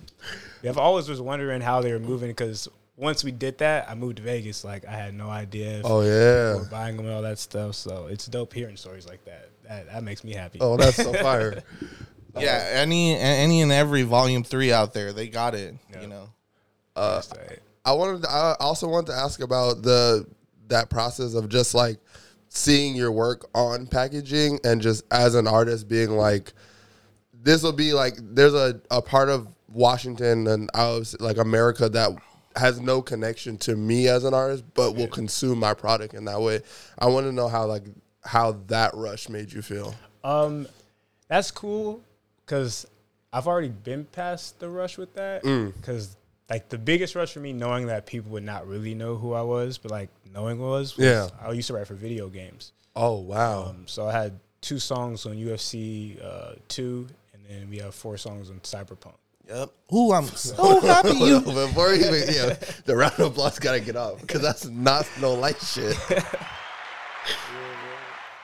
Yeah, I've always was wondering how they were moving because once we did that, I moved to Vegas. Like I had no idea if Oh yeah. were buying them and all that stuff. So it's dope hearing stories like that. That that makes me happy. Oh, that's so fire. yeah, any any and every volume three out there, they got it. Yeah. You know, That's tight. Uh, I wanted. To, I also wanted to ask about the that process of just like seeing your work on packaging and just as an artist being like, this will be like there's a, a part of Washington and I was like America that has no connection to me as an artist, but will consume my product in that way. I want to know how like how that rush made you feel. Um, that's cool because I've already been past the rush with that. Mm. Because like the biggest rush for me, knowing that people would not really know who I was, but like knowing was, was Yeah. I used to write for video games. Oh wow. Um, so I had two songs on UFC uh, two, and then we have four songs on Cyberpunk. yep. Ooh, I'm so happy you. Before we even, yeah, the round of applause gotta get off because that's not no light shit.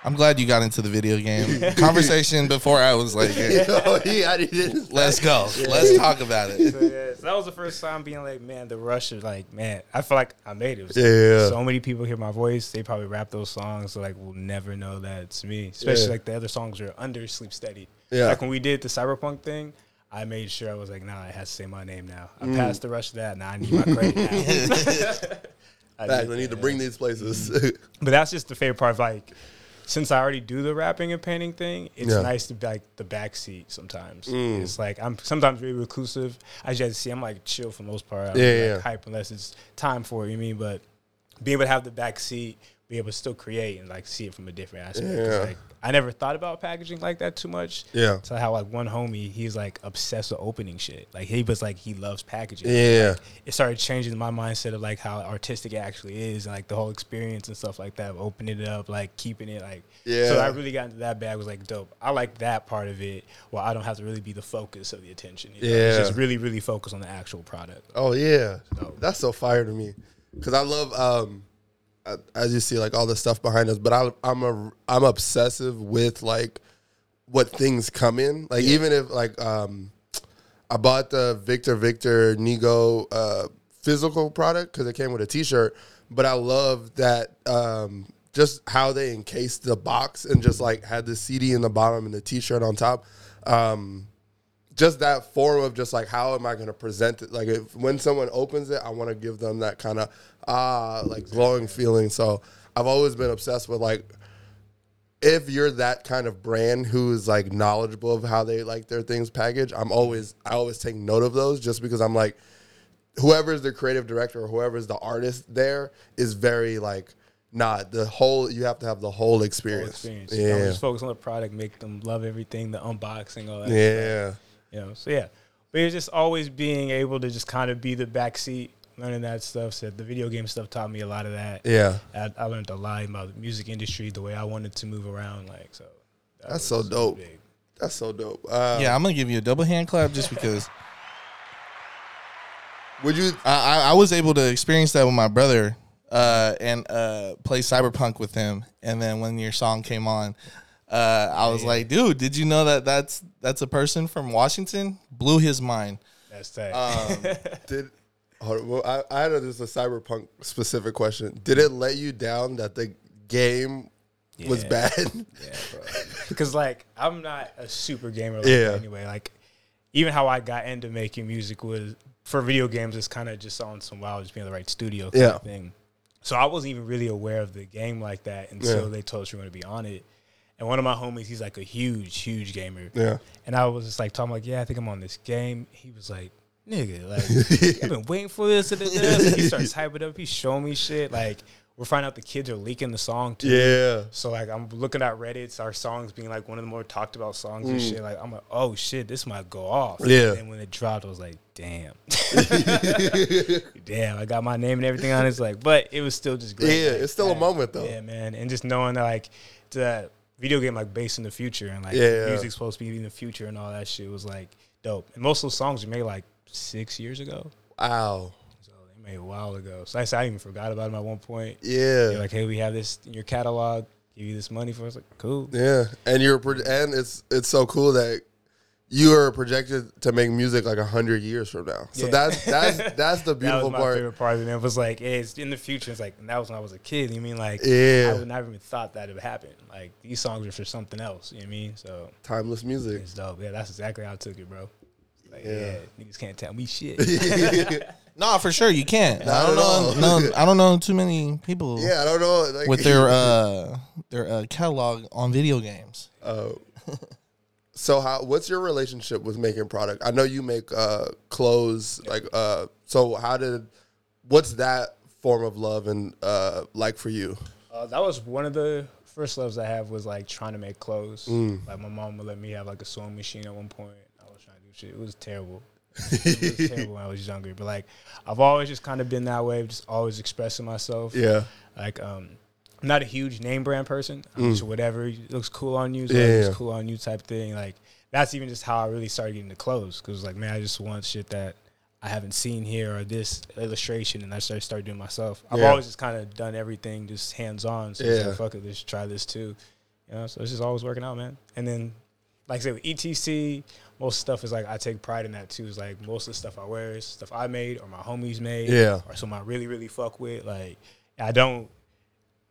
I'm glad you got into the video game conversation before. I was like, hey, yeah, he didn't. let's go, let's talk about it. So, yeah, so that was the first time being like, man, the rush is like, man, I feel like I made it. It was- Yeah. So many people hear my voice. They probably rap those songs. So like, we'll never know that it's me. Especially Yeah. like the other songs are under Sleep Steady. Yeah. Like when we did the Cyberpunk thing, I made sure I was like, nah, it has to say my name now. Mm. I passed the rush of that. Now I need my credit now. I Back, did I need that, to bring these places. But that's just the favorite part of like, since I already do the rapping and painting thing, it's Yeah. Mm. nice to be like the backseat sometimes. It's like I'm sometimes really reclusive. I just see I'm like chill for the most part. I don't Yeah, be, yeah. hype unless it's time for it. You mean, but being able to have the back seat, be able to still create and like see it from a different aspect. 'Cause, Yeah. Like I never thought about packaging like that too much. Yeah. So how like one homie, he's like obsessed with opening shit. Like he was like he loves packaging. Yeah. Like, it started changing my mindset of like how artistic it actually is and like the whole experience and stuff like that. Opening it up, like keeping it like Yeah. So I really got into that bag was like dope. I like that part of it. Well, I don't have to really be the focus of the attention. you know? It's Yeah. just really, really focus on the actual product. oh yeah, So- that's so fire to me because I love um, as you see like all the stuff behind us, but I, I'm a I'm obsessive with like what things come in. Like even if like um, I bought the Victor Victor Nego uh, physical product because it came with a T-shirt, but I love that um, just how they encased the box and just like had the CD in the bottom and the T-shirt on top. Um, just that form of just like how am I going to present it? Like if when someone opens it, I want to give them that kind of ah like glowing feeling. So I've always been obsessed with like if you're that kind of brand who is like knowledgeable of how they like their things packaged, I'm always I always take note of those just because I'm like whoever's the creative director or whoever's the artist there is very like not the whole you have to have the whole Whole experience. experience. You know, Yeah. just focus on the product, make them love everything, the unboxing, all that. stuff. Yeah. You know, so yeah. But it's just always being able to just kind of be the backseat, learning that stuff. Said the video game stuff taught me a lot of that. Yeah. I, I learned a lot about the music industry, the way I wanted to move around. Like so, that That's so dope. big. That's so dope. Uh, Yeah, I'm gonna give you a double hand clap just because Would you I, I, I was able to experience that with my brother uh, and uh, play Cyberpunk with him. And then when your song came on, uh, I was like, dude, did you know that that's that's a person from Washington? Blew his mind. That's that. um, did hold on, well, I, I had a, just a cyberpunk specific question. Did it let you down that the game was bad? Yeah, bro. Because like I'm not a super gamer like Yeah. anyway. Like even how I got into making music was for video games. It's kind of just on some wow, just being in the right studio kind Yeah. of thing. So I wasn't even really aware of the game like that until Yeah. they told us we were going to be on it. And one of my homies, he's like a huge, huge gamer. Yeah. And I was just like talking like, yeah, I think I'm on this game. He was like, nigga, like I've been waiting for this. And this. He starts hyping up. He's showing me shit. Like we're finding out the kids are leaking the song too. Yeah. So like I'm looking at Reddit's our songs being like one of the more talked about songs and shit. Like I'm like, oh shit, this might go off. Mm. Yeah. And when it dropped, I was like, damn, damn, I got my name and everything on it. It's like, but it was still just great. Yeah, Like, it's still a moment, though. Yeah, man, and just knowing that like the video game like based in the future and like Yeah. music's supposed to be in the future and all that shit was like dope. And most of those songs were made like six years ago. Wow. So they made a while ago. So I, said I even forgot about them at one point. Yeah. They're like, hey, we have this in your catalog. Give you this money for. It's like, cool. Yeah, and you're pro- and it's it's so cool that you are projected to make music like a hundred years from now. So Yeah. that's that's that's the beautiful That was my part. favorite part of it. It was like, hey, it's in the future. It's like, and that was when I was a kid. You mean like, Yeah. I would never even thought that it would happen. Like these songs are for something else. You know what I mean? So Timeless music. it's dope. Yeah, that's exactly how I took it, bro. Like, Yeah. yeah. niggas can't tell me shit. No, for sure you can't. I don't know. No, I don't know too many people Yeah, I don't know. Like, with their uh their uh, catalog on video games. Uh, so how? What's your relationship with making product? I know you make uh, clothes. Like, uh, so how did? What's that form of love and uh, like for you? Uh, that was one of the first loves I have was like trying to make clothes. Mm. Like my mom would let me have like a sewing machine at one point. Shit. It was terrible. it was terrible when I was younger. But like I've always just kind of been that way, just always expressing myself. Yeah, Like um I'm not a huge name brand person. I'm just whatever looks cool on you, Mm. Yeah, looks yeah. cool on you type thing. Like that's even just how I really started getting the clothes because like man, I just want shit that I haven't seen here or this illustration, and I started start doing myself. I've Yeah. always just kind of done everything just hands on. So Yeah. like, fuck it, let's try this too. You know, so it's just always working out, man. And then, like I said, with ETC, most stuff is like I take pride in that too. Is like most of the stuff I wear is stuff I made or my homies made, Yeah. or some I really really fuck with. Like I don't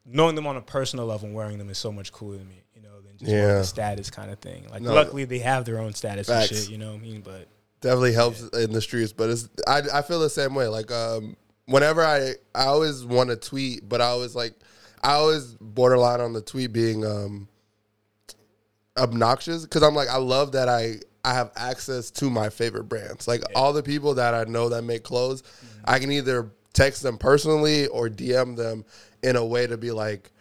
knowing them on a personal level and wearing them is so much cooler to me, you know, than just Yeah. of a status kind of thing. Like No. luckily they have their own status Facts. and shit, you know what I mean? But definitely helps in the streets. But it's I I feel the same way. Like um, whenever I I always want to tweet, but I always like I always borderline on the tweet being um obnoxious because I'm like I love that I I have access to my favorite brands. Like all the people that I know that make clothes, mm-hmm. I can either text them personally or DM them in a way to be like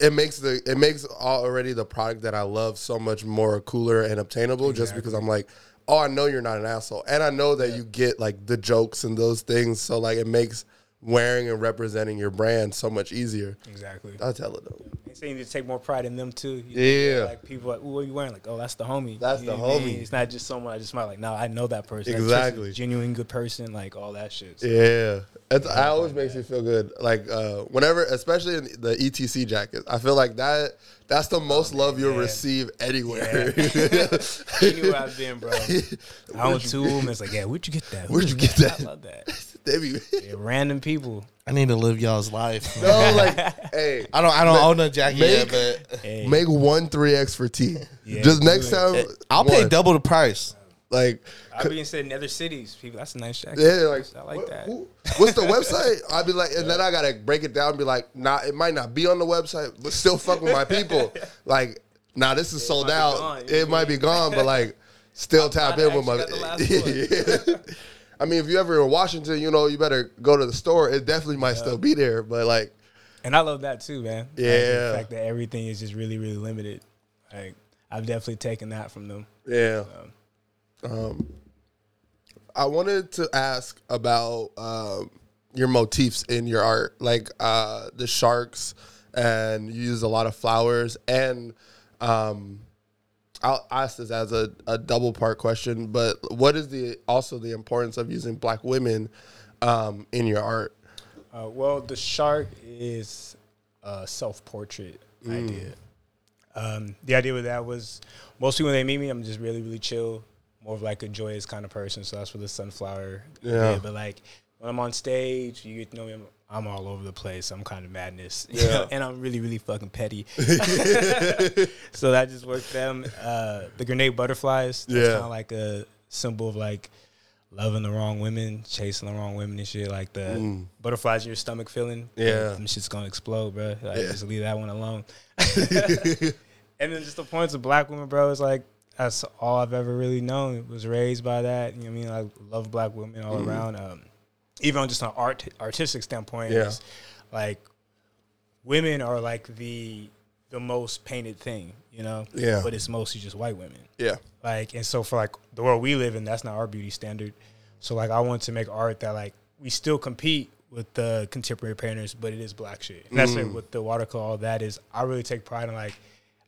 it makes the it makes already the product that I love so much more cooler and obtainable just because I'm like, oh, I know you're not an asshole, and I know that you get like the jokes and those things, so like it makes wearing and representing your brand so much easier. exactly. That's hella dope. They say you need to take more pride in them too. You Yeah. know, like people like, "Ooh, what are you wearing? Like, oh, that's the homie. That's You the know I homie. mean? It's not just someone I just might like. No, I know that person. That person's Exactly. a genuine good person. Like all that shit. So, Yeah, it's, it always makes me feel good. Like uh, whenever, especially in the ETC jacket, I feel like that that's the most love you'll yeah. receive anywhere. Anywhere I've been, bro. I went to them. It's like, yeah, where'd you get that? Where'd you Who's get that? I love that. They be, Yeah, random people. I need to live y'all's life. no, like, hey, I don't. I don't own a jacket make- yet, but Hey, make one three X for T. Yeah, Just next it. time, eh, I'll pay one. double the price. Like, I've been said in other cities. People, that's a nice jacket. yeah, like, I like what- that. who- what's the website? I'd be like, and then I gotta break it down and be like, nah, it might not be on the website, but still fuck with my people. Like, nah, this is sold might be out. gone, it might what be gone, but like, still tap in with my. actually got the Yeah. I mean, if you ever in Washington, you know, you better go to the store. It definitely might still be there, but like, And I love that too, man. Like, Yeah. the fact that everything is just really, really limited. Like I've definitely taken that from them. yeah. Um, I wanted to ask about um, your motifs in your art, like uh, the sharks, and you use a lot of flowers. And um, I'll ask this as a, a double part question, but what is the also the importance of using black women um, in your art? Uh, well, the shark is a self portrait Mm. idea. Um, the idea with that was mostly when they meet me, I'm just really, really chill, more of like a joyous kind of person. So that's where the sunflower. Yeah. idea. But like when I'm on stage, you get to know me. I'm, I'm all over the place. I'm kind of madness, Yeah. and I'm really, really fucking petty. so that just worked for them. Uh, the grenade butterflies. That's Yeah. kind of like a symbol of like loving the wrong women, chasing the wrong women and shit. Like the butterflies in your stomach feeling. Mm. Yeah. them shit's gonna explode, bro. Like Yeah. just leave that one alone. and then just the points of black women, bro. Is like that's all I've ever really known. Was raised by that. You know what I mean? I love black women all Mm-hmm. around. Um, even on just an art artistic standpoint, Yeah. is like women are like the the most painted thing, you know. Yeah. But it's mostly just white women. Yeah. Like, and so for like the world we live in, that's not our beauty standard. So like, I want to make art that like we still compete with the contemporary painters, but it is black shit. And that's Mm. like with the watercolor. All that is, I really take pride in like,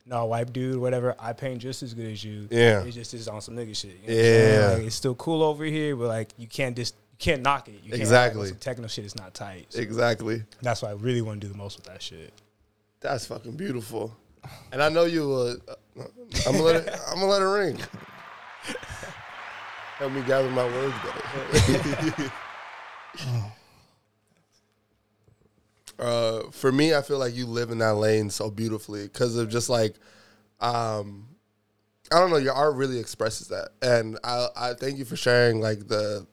no, white dude, whatever. I paint just as good as you. Yeah. it just is on some nigga shit. You know what I'm saying? Yeah. like, it's still cool over here, but like you can't just can't knock it. You can't Exactly. Like, techno shit is not tight. So Exactly. that's why I really want to do the most with that shit. That's fucking beautiful. And I know you will. Uh, I'm gonna let it. I'm gonna let it ring. Help me gather my words better. uh, for me, I feel like you live in that lane so beautifully because of just like, um, I don't know, your art really expresses that, and I I thank you for sharing like the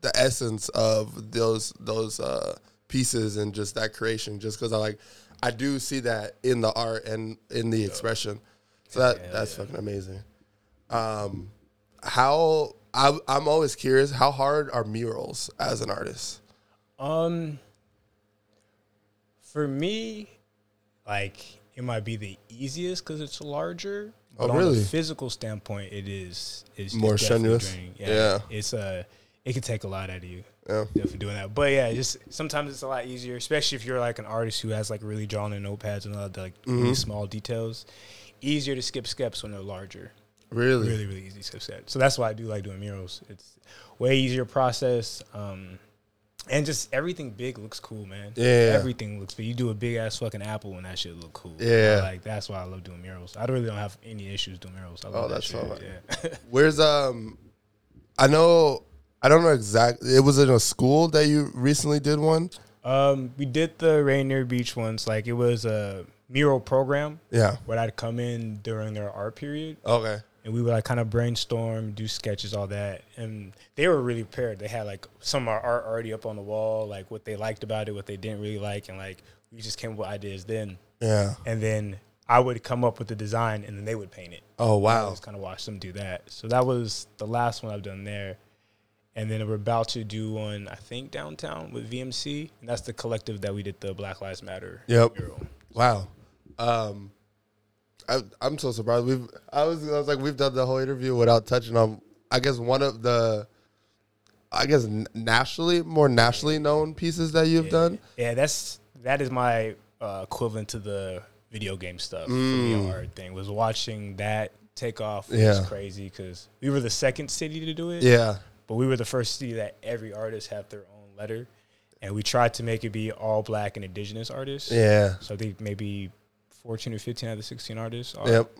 the essence of those those uh, pieces and just that creation. Just because I like, I do see that in the art and in the expression. So that that's fucking amazing. Um, how I, I'm always curious. How hard are murals as an artist? Um, for me, like it might be the easiest because it's larger. Oh, But on really? a physical standpoint, it is it's More strenuous? draining. Yeah. it's uh, it can take a lot out of you. Yeah. Definitely doing that, but yeah, just sometimes it's a lot easier, especially if you're like an artist who has like really drawn in notepads and all the like Mm-hmm. really small details. Easier to skip steps when they're larger Really? really really easy to set. So that's why I do like doing murals. It's way easier process. Um, and just everything big looks cool, man. Yeah. everything looks. But you do a big ass fucking apple, and that shit look cool. Yeah. like that's why I love doing murals. I really don't have any issues doing murals. I love Oh, that that's shit. fine. Yeah. Where's um? I know. I don't know exactly. It was in a school that you recently did one. um, we did the Rainier Beach ones. Like it was a mural program Yeah. where I'd come in during their art period. Okay. and we would like kind of brainstorm, do sketches, all that. And they were really prepared. They had like some of our art already up on the wall, like what they liked about it, what they didn't really like, and like we just came up with ideas then. Yeah. And then I would come up with the design, and then they would paint it. Oh I wow. just kind of watch them do that. So that was the last one I've done there. And then we're about to do one, I think, downtown with VMC, and that's the collective that we did the Black Lives Matter Yep. mural. Wow. Um, I, I'm so surprised. We've. I was. I was like, we've done the whole interview without touching on. I guess one of the. I guess n- nationally, more nationally known pieces that you've done. Yeah, that's that is my uh, equivalent to the video game stuff. For me, a hard thing was watching that take off. Was Mm. Yeah. crazy because we were the second city to do it. Yeah. But we were the first city that every artist had their own letter, and we tried to make it be all black and indigenous artists. Yeah. So I think maybe fourteen or fifteen out of the sixteen artists. Are. Yep.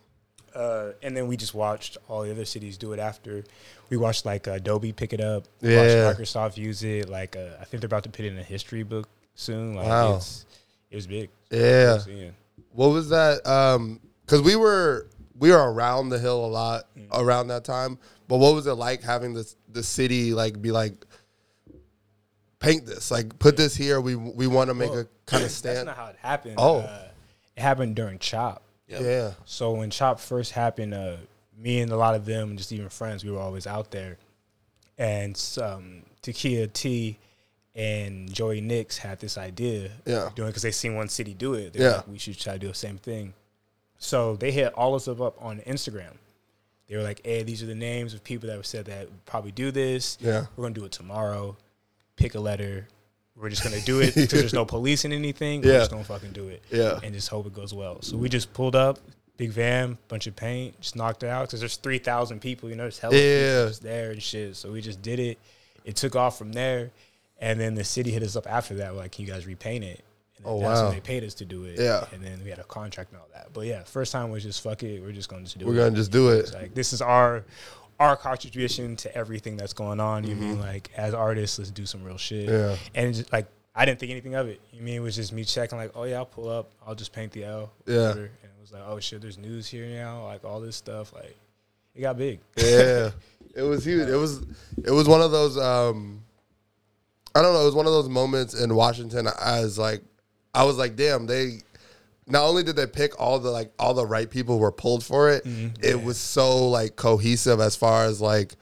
Uh, and then we just watched all the other cities do it after. We watched like Adobe pick it up. We Yeah. Watched Microsoft use it. Like uh, I think they're about to put it in a history book soon. Like Wow. it's, it was big. Yeah. Yeah. What was that? Um, because we were we were around the hill a lot Mm. around that time. But what was it like having the the city like be like paint this like put this here? We we want to make Well, a kind of That's stand. not how it happened. Oh. Uh, it happened during Chop. Yeah. So when Chop first happened, uh, me and a lot of them, just even friends, we were always out there. And um, Takia T and Joey Nix had this idea Yeah. doing because they seen one city do it. They're Yeah. like, we should try to do the same thing. So they hit all of us up on Instagram. They were like, "Hey, these are the names of people that have said that would probably do this. Yeah. We're gonna do it tomorrow. Pick a letter. We're just gonna do it because there's no police in anything. We're just gonna fucking do it Yeah. and just hope it goes well. So we just pulled up, big van, bunch of paint, just knocked it out because there's three thousand people. You know, there's hella Yeah. people there and shit. So we just did it. It took off from there, and then the city hit us up after that. Like, can you guys repaint it? And Oh, that's wow. when they paid us to do it. Yeah. and then we had a contract and all that. But yeah, first time was just fuck it. We're just going to do it. We're gonna just do It's it. like this is our our contribution to everything that's going on. You mean like as artists, let's do some real shit. Mm-hmm. Yeah. And just, like I didn't think anything of it. You mean it was just me checking like, oh yeah, I'll pull up, I'll just paint the L. Yeah. And it was like, oh shit, there's news here now, like all this stuff. Like it got big. Yeah. it was huge. It was it was one of those um I don't know, it was one of those moments in Washington as like I was like, damn, they not only did they pick all the like all the right people were pulled for it, mm-hmm. it was so like cohesive as far as like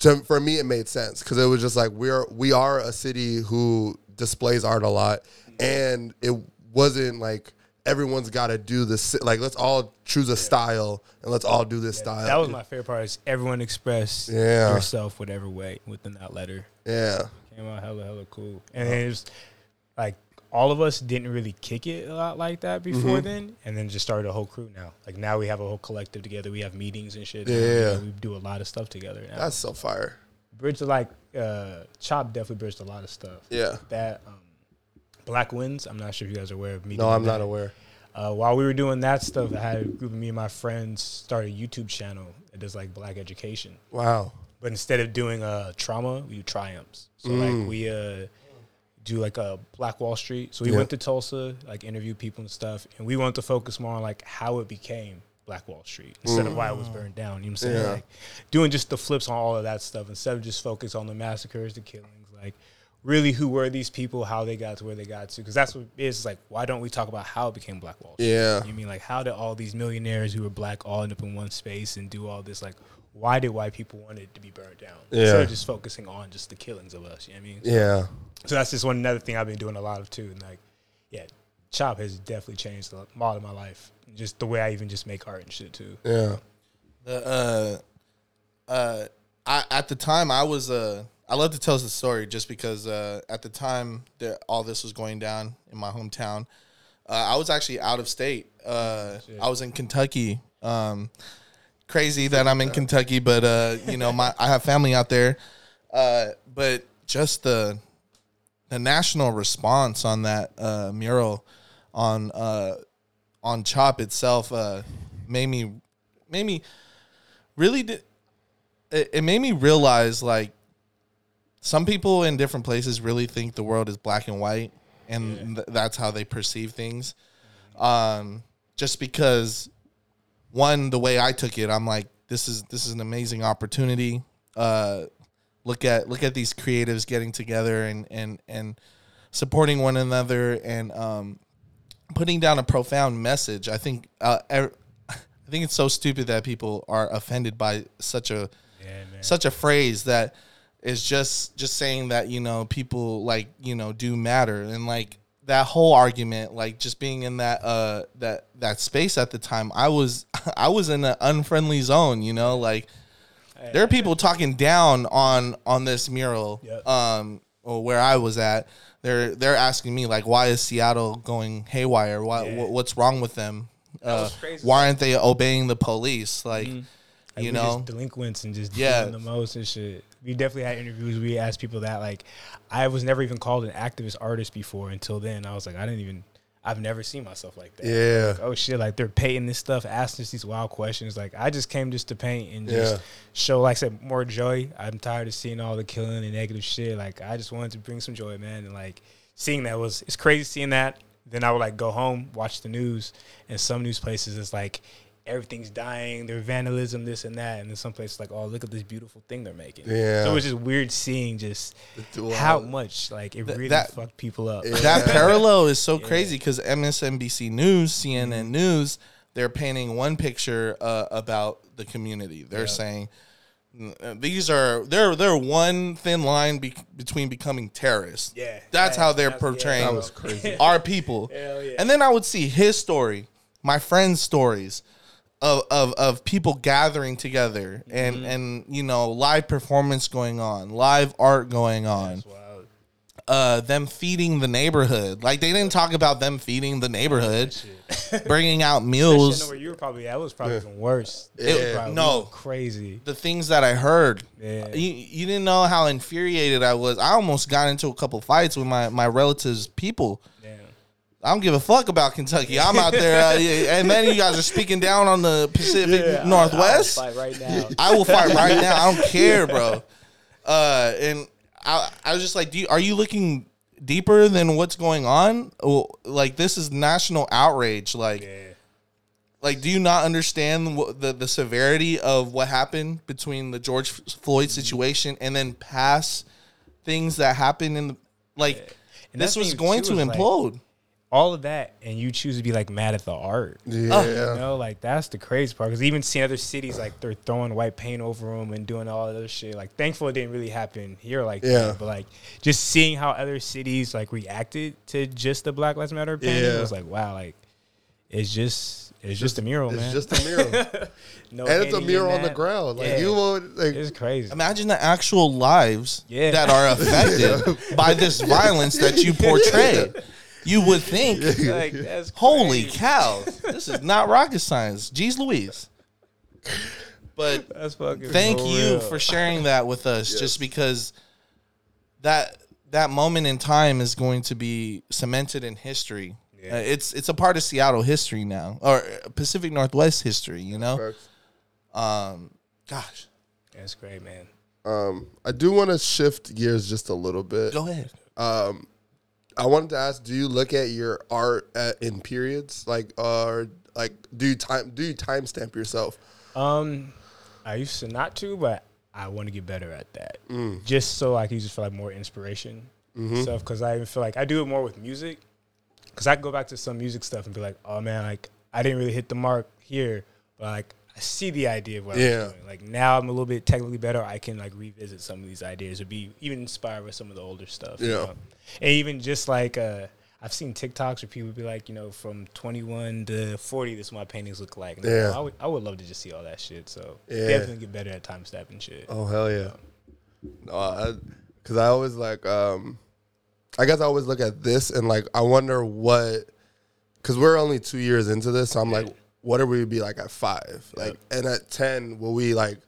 to, for me it made sense. Because it was just like we're we are a city who displays art a lot. And it wasn't like everyone's got to do this like let's all choose a style and let's all do this style. That was my favorite part. Is everyone express Yeah. yourself whatever way within that letter. yeah. Came out hella hella cool, and it was like all of us didn't really kick it a lot like that before Mm-hmm. then, and then just started a whole crew now. Like now we have a whole collective together. We have meetings and shit. Yeah. You know, we do a lot of stuff together now. that's so fire bridged like uh, Chop definitely bridged a lot of stuff. yeah That um, Black Winds. I'm not sure if you guys are aware of me. no i'm not aware Uh, while we were doing that stuff, I had a group of me and my friends start a YouTube channel that does like Black education. wow But instead of doing uh, trauma, we do triumphs. So Mm. like we uh, do like a Black Wall Street. So we Yeah. went to Tulsa, like interview people and stuff, and we wanted to focus more on like how it became Black Wall Street instead of why it was burned down. You know what I'm saying? Mm. Yeah. Like doing just the flips on all of that stuff instead of just focus on the massacres, the killings, like really who were these people, how they got to where they got to. Because that's what it is. It's like why don't we talk about how it became Black Wall Street? Yeah. You mean like how did all these millionaires who were black all end up in one space and do all this? Like, why did white people want it to be burned down instead Yeah. of just focusing on just the killings of us? You know what I mean? yeah So that's just one another thing I've been doing a lot of too. And like, yeah, Chop has definitely changed a lot of my life. Just the way I even just make art and shit too. yeah The uh, uh, I at the time I was uh, I love to tell the story just because uh, at the time that all this was going down in my hometown, uh, I was actually out of state. Uh, I was in Kentucky. Um, crazy that I'm in Kentucky, but uh, you know, my I have family out there. Uh, but just the the national response on that uh, mural on uh, on Chop itself uh, made me made me really did it, it made me realize like some people in different places really think the world is black and white and th- that's how they perceive things. Um just because one the way i took it i'm like this is this is an amazing opportunity. Uh look at look at these creatives getting together and and and supporting one another and um putting down a profound message. I think uh er- i think it's so stupid that people are offended by such a Yeah, such a phrase that is just just saying that you know people like you know do matter. And like that whole argument like just being in that uh that that space at the time i was i was in an unfriendly zone you know like there are people talking down on on this mural Yep. um or where i was at they're they're asking me like why is seattle going haywire why Yeah. wh- what's wrong with them uh, why aren't they obeying the police like Like, you know just delinquents and just Yeah. doing the most and shit. We definitely had interviews. We asked people that. Like, I was never even called an activist artist before until then. I was like, I didn't even. I've never seen myself like that. Yeah. Like, oh shit! Like they're painting this stuff, asking us these wild questions. Like I just came just to paint and just Yeah. show, like I said, more joy. I'm tired of seeing all the killing and negative shit. Like I just wanted to bring some joy, man. And like seeing that was it's crazy seeing that. Then I would like go home, watch the news, and some news places it's like everything's dying, there's vandalism, this and that, and then some places like, oh look at this beautiful thing they're making. Yeah. So it was just weird seeing just Wow. how much like it Th- really that- fucked people up. that parallel is so crazy because MSNBC News, CNN News, they're painting one picture uh, about the community. They're saying uh, these are they're they're one thin line be- between becoming terrorists. Yeah. that's how they're That's- yeah, portraying that was crazy. our people. Hell yeah. And then I would see his story, my friends' stories. Of, of, of people gathering together and, Mm-hmm. and you know live performance going on live art going on That's uh them feeding the neighborhood. Like they didn't talk about them feeding the neighborhood, bringing out Shit, I know meals. where you were probably at was probably even worse. It- It was probably no. crazy. The things that I heard. Yeah. You, you didn't know how infuriated I was. I almost got into a couple fights with my my relatives' people. I don't give a fuck about Kentucky. I'm out there, uh, yeah, and then you guys are speaking down on the Pacific Northwest. I'll fight right now. I will fight right now. I don't care, bro. Uh, and I, I was just like, do you, are you looking deeper than what's going on? Like this is national outrage. Like, yeah. like, do you not understand what, the the severity of what happened between the George Floyd situation and then past things that happened in the like? And This was going too, to is, like, implode. All of that, and you choose to be like mad at the art. Yeah. You know, like that's the crazy part. Because even seeing other cities, like they're throwing white paint over them and doing all that other shit. Like, thankfully, it didn't really happen here like Yeah. that. But like, just seeing how other cities like reacted to just the Black Lives Matter painting Yeah. was like, wow, like it's just it's just, a mural, It's man. just a mural. no and it's a mural on the ground. Like Yeah. you would like It's crazy. Imagine the actual lives Yeah. that are affected by this violence that you portray. You would think, like, that's holy crazy. cow, this is not rocket science. Jeez Louise. But That's fucking. thank you real. for sharing that with us just because that that moment in time is going to be cemented in history Yeah. Uh, it's it's a part of seattle history now or pacific northwest history you know um gosh That's great, man. Um, I do want to shift gears just a little bit. go ahead Um, I wanted to ask: Do you look at your art at, in periods, like, or like, do you time do you timestamp yourself? Um, I used to not to, but I want to get better at that. Mm. Just so I can use it for like more inspiration Mm-hmm. stuff. Because I even feel like I do it more with music. Because I can go back to some music stuff and be like, oh man, like I didn't really hit the mark here, but like I see the idea of what I Yeah. was doing. Like now I'm a little bit technically better. I can like revisit some of these ideas or be even inspired by some of the older stuff. you Yeah. know? And even just like uh I've seen TikToks where people be like, you know, from 21 to 40, this is what my paintings look like. And I'm like, Yeah. I would, I would love to just see all that shit. So Yeah. definitely get better at time stepping shit. Oh hell yeah! No, because I, always like, um, I guess I always look at this and like I wonder what, because we're only two years into this, so I'm like, what are we be like at five? Like, and at ten, will we like?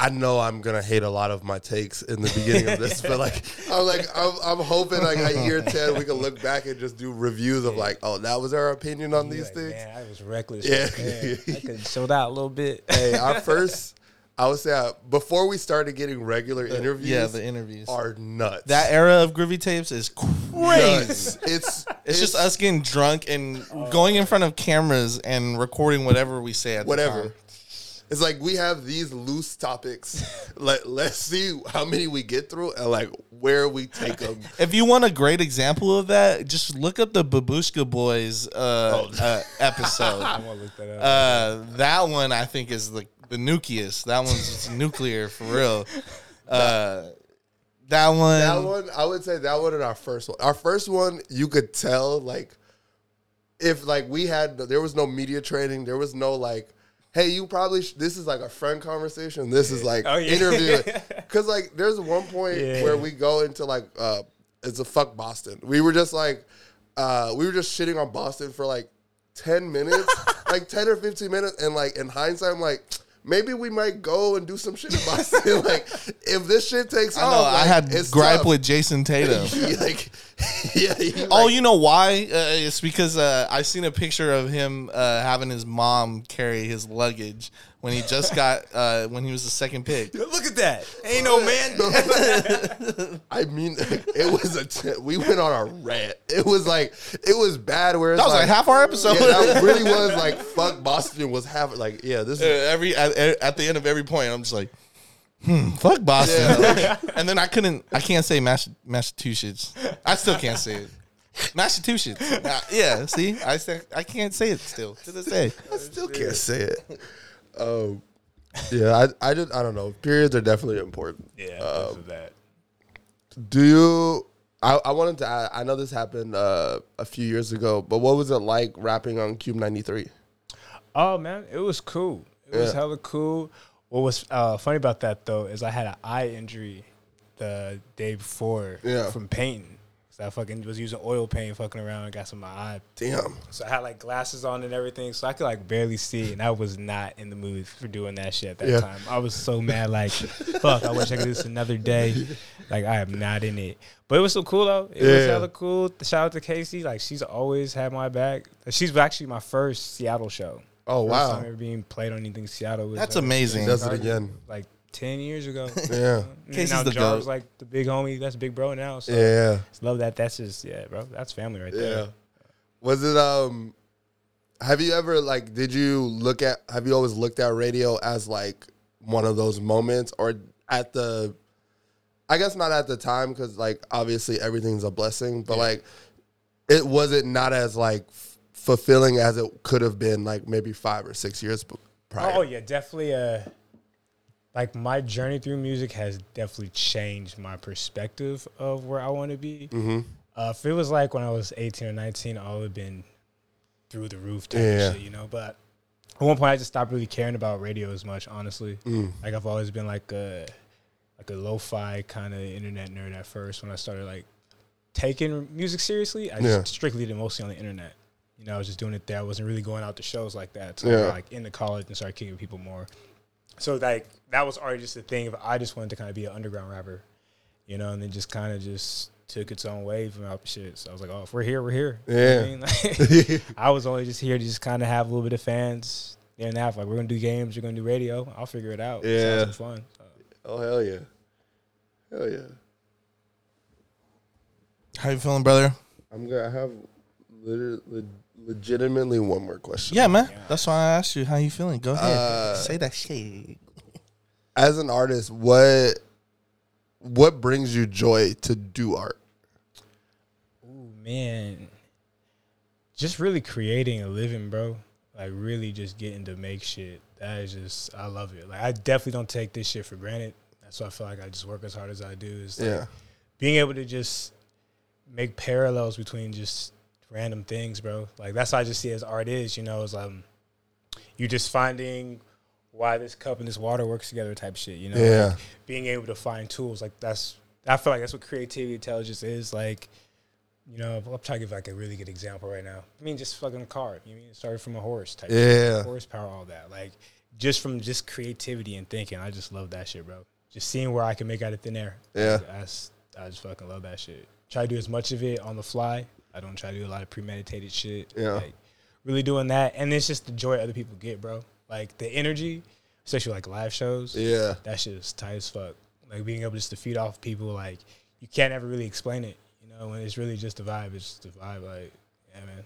I know I'm gonna hate a lot of my takes in the beginning of this, but like I'm like I'm, I'm hoping like at year ten we can look back and just do reviews of like, oh, that was our opinion on these like, things. Man, I was reckless. Yeah. I could have showed out a little bit. Hey, our first, I would say uh, before we started getting regular interviews, yeah the interviews are nuts. that era of groovy tapes is crazy nuts. It's it's just us getting drunk and going in front of cameras and recording whatever we say at the whatever. time. It's like we have these loose topics. Let Let's see how many we get through and like where we take them. If you want a great example of that, just look up the Babushka Boys uh, uh, episode. I want to look that up. Uh, that one I think is the the nucleus. That one's just nuclear for real. Uh, that one. That one, I would say that one and our first one. Our first one, you could tell like if like we had there was no media training, there was no like. Hey, you probably sh- this is like a friend conversation. This is like Oh, yeah. interview, because like there's one point Yeah. where we go into like uh, it's a fuck Boston. We were just like, uh, we were just shitting on Boston for like ten minutes, like ten or fifteen minutes, and like in hindsight, I'm like, maybe we might go and do some shit in Boston. like if this shit takes I know. off, I had gripe tough. with Jayson Tatum. Like, yeah. Oh, like- you know why? Uh, it's because uh, I seen a picture of him uh, having his mom carry his luggage when he just got uh, when he was the second pick. look at that. Ain't no man. I mean, it was a. T- we went on a rant. It was like it was bad. Where it's That was like half our episode. Yeah, that really was like fuck Boston was half like yeah. This Uh, is every at, at the end of every point, I'm just like, hmm, fuck Boston. and then I couldn't, I can't say Mass- Massachusetts. I still can't say it. Massachusetts. Uh, yeah, see, I say, I can't say it still to this day. I still can't say it. Um, yeah, I I just I don't know. Periods are definitely important. yeah, Um, of that. Do you? I, I wanted to. add- I know this happened uh, a few years ago, but what was it like rapping on KUBE ninety three? Oh man, it was cool. It was hella cool. What was uh, funny about that though is I had an eye injury the day before Yeah. from painting. So I fucking was using oil paint, fucking around, and got some of my eye. Damn. So I had like glasses on and everything, so I could like barely see, and I was not in the mood for doing that shit at that Yeah. time. I was so mad, like, fuck, I wish I could do this another day. Like I am not in it, but it was so cool though. It was Yeah. hella cool. Shout out to Casey, like she's always had my back. She's actually my first Seattle show. Oh First wow. time ever being played on anything Seattle. Was That's uh, amazing. Does it again. Like ten years ago. Yeah. Casey's now the Jar's goat. like the big homie. That's big bro now. So Yeah. love that. That's just yeah, bro. That's family right Yeah. there. Was it um have you ever like did you look at have you always looked at radio as like one of those moments or at the I guess not at the time cuz like obviously everything's a blessing, but like it was it not as like f- fulfilling as it could have been like maybe five or six years b- prior. Oh yeah, definitely. Uh, like my journey through music has definitely changed my perspective of where I want to be. Mm-hmm. Uh, if it was like when I was eighteen or nineteen, I would have been through the roof type Yeah. of shit, you know. But at one point, I just stopped really caring about radio as much. Honestly, Mm. like I've always been like a like a lo-fi kind of internet nerd at first. When I started like taking music seriously, I just Yeah. strictly did mostly on the internet. You know, I was just doing it there. I wasn't really going out to shows like that. So Yeah. like into college and started kicking people more. So like that was already just a thing. If I just wanted to kind of be an underground rapper, you know, and then just kind of just took its own wave and out shit. So I was like, oh, if we're here, we're here. You know I Yeah. mean? Like, I was only just here to just kind of have a little bit of fans there and half. Like we're gonna do games, we're gonna do radio. I'll figure it out. Yeah. some fun. So, oh hell yeah, hell yeah. How you feeling, brother? I'm gonna have lit- lit- legitimately one more question. Yeah, man. That's why I asked you how you feeling. Go ahead. Uh, Say that shit. As an artist, what what brings you joy to do art? Ooh, man. Just really creating a living, bro. Like really just getting to make shit. That is just I love it. Like I definitely don't take this shit for granted. That's why I feel like I just work as hard as I do. Is like Yeah, being able to just make parallels between just random things, bro. Like that's how I just see it as art is, you know, is um you just finding why this cup and this water works together type shit, you know? Yeah. Like, being able to find tools. Like that's I feel like that's what creativity intelligence is. Like, you know, I'm trying to give like a really good example right now. I mean just fucking a car. You mean it started from a horse type Yeah. horsepower, all that. Like just from just creativity and thinking. I just love that shit, bro. Just seeing where I can make out of thin air. Yeah. Like, that's I just fucking love that shit. Try to do as much of it on the fly. I don't try to do a lot of premeditated shit. Yeah. Like really doing that. And it's just the joy other people get, bro. Like the energy, especially like live shows. yeah, That shit is tight as fuck. Like being able just to feed off people, like you can't ever really explain it. You know, when it's really just a vibe, it's just a vibe. Like, yeah, man.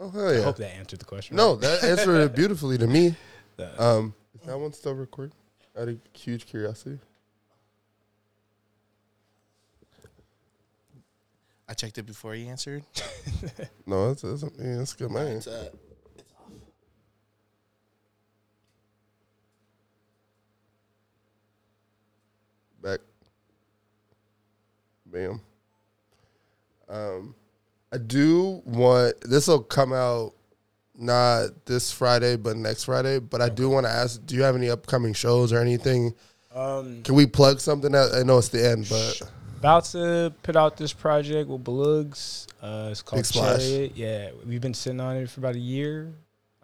oh hell I yeah. hope that answered the question. No, that answered it beautifully to me. Um, is that one still recording? Out of huge curiosity. I checked it before he answered. No, that's that's, yeah, that's good, man. It's, uh, it's off. Back. Bam. Um, I do want this will come out not this Friday, but next Friday. But I do want to ask: Do you have any upcoming shows or anything? um, Can we plug something? Out? I know it's the end, but about to put out this project with Belugs. Uh, it's called Big Splash. Chariot. Yeah, we've been sitting on it for about a year.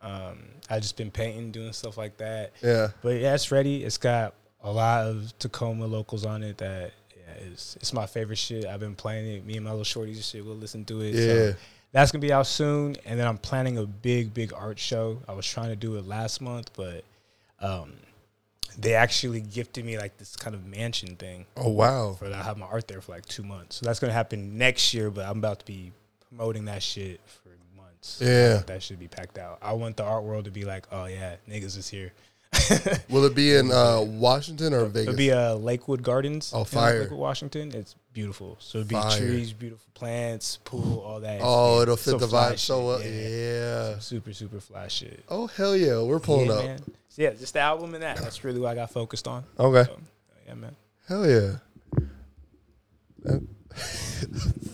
Um, I just been painting, doing stuff like that. yeah, But yeah, it's ready. It's got a lot of Tacoma locals on it. That yeah, it's it's my favorite shit. I've been playing it. Me and my little shorties and shit. We'll listen to it. Yeah. So that's gonna be out soon. And then I'm planning a big, big art show. I was trying to do it last month, but um, they actually gifted me like this kind of mansion thing oh wow, for that. I have my art there for like two months. So that's gonna happen next year, but I'm about to be promoting that shit for months. Yeah. That should be packed out. I want the art world to be like, oh yeah, niggas is here. will it be in uh, Washington or Vegas? It'll be uh, Lakewold Gardens. Oh, in fire. Lakewood, Washington. It's beautiful. So it'll be Fire. trees, beautiful plants, pool, all that. oh, It's it'll fit some the vibe so well. Yeah. Yeah. Super, super fly shit. Oh hell yeah, we're pulling yeah, up. man. So yeah, just the album and that. That's really what I got focused on. Okay. So, yeah, man. Hell yeah. That-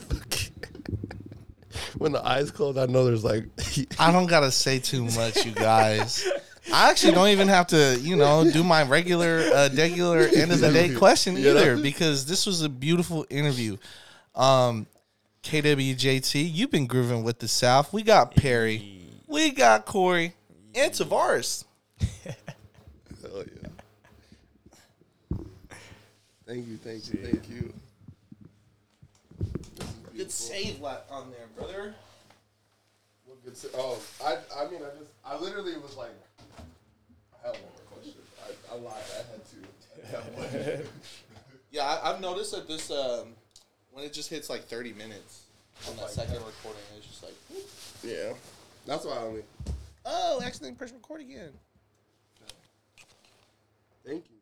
when the eyes close, I know there's like I don't gotta say too much, you guys. I actually don't even have to, you know, do my regular, uh, regular end of the day question either because this was a beautiful interview. Um, KWJT, you've been grooving with the South. We got Perry, we got Corey, and Tavares. Hell yeah. Thank you, thank you, thank you. Good save on there, brother. What good Oh, I, I mean, I just, I literally was like, I have one more question. I, I lied. I had two. yeah, I, I've noticed that this um, when it just hits like thirty minutes on that second recording, it's just like, whoop. yeah, that's why I only. oh, accidentally press record again. Thank you.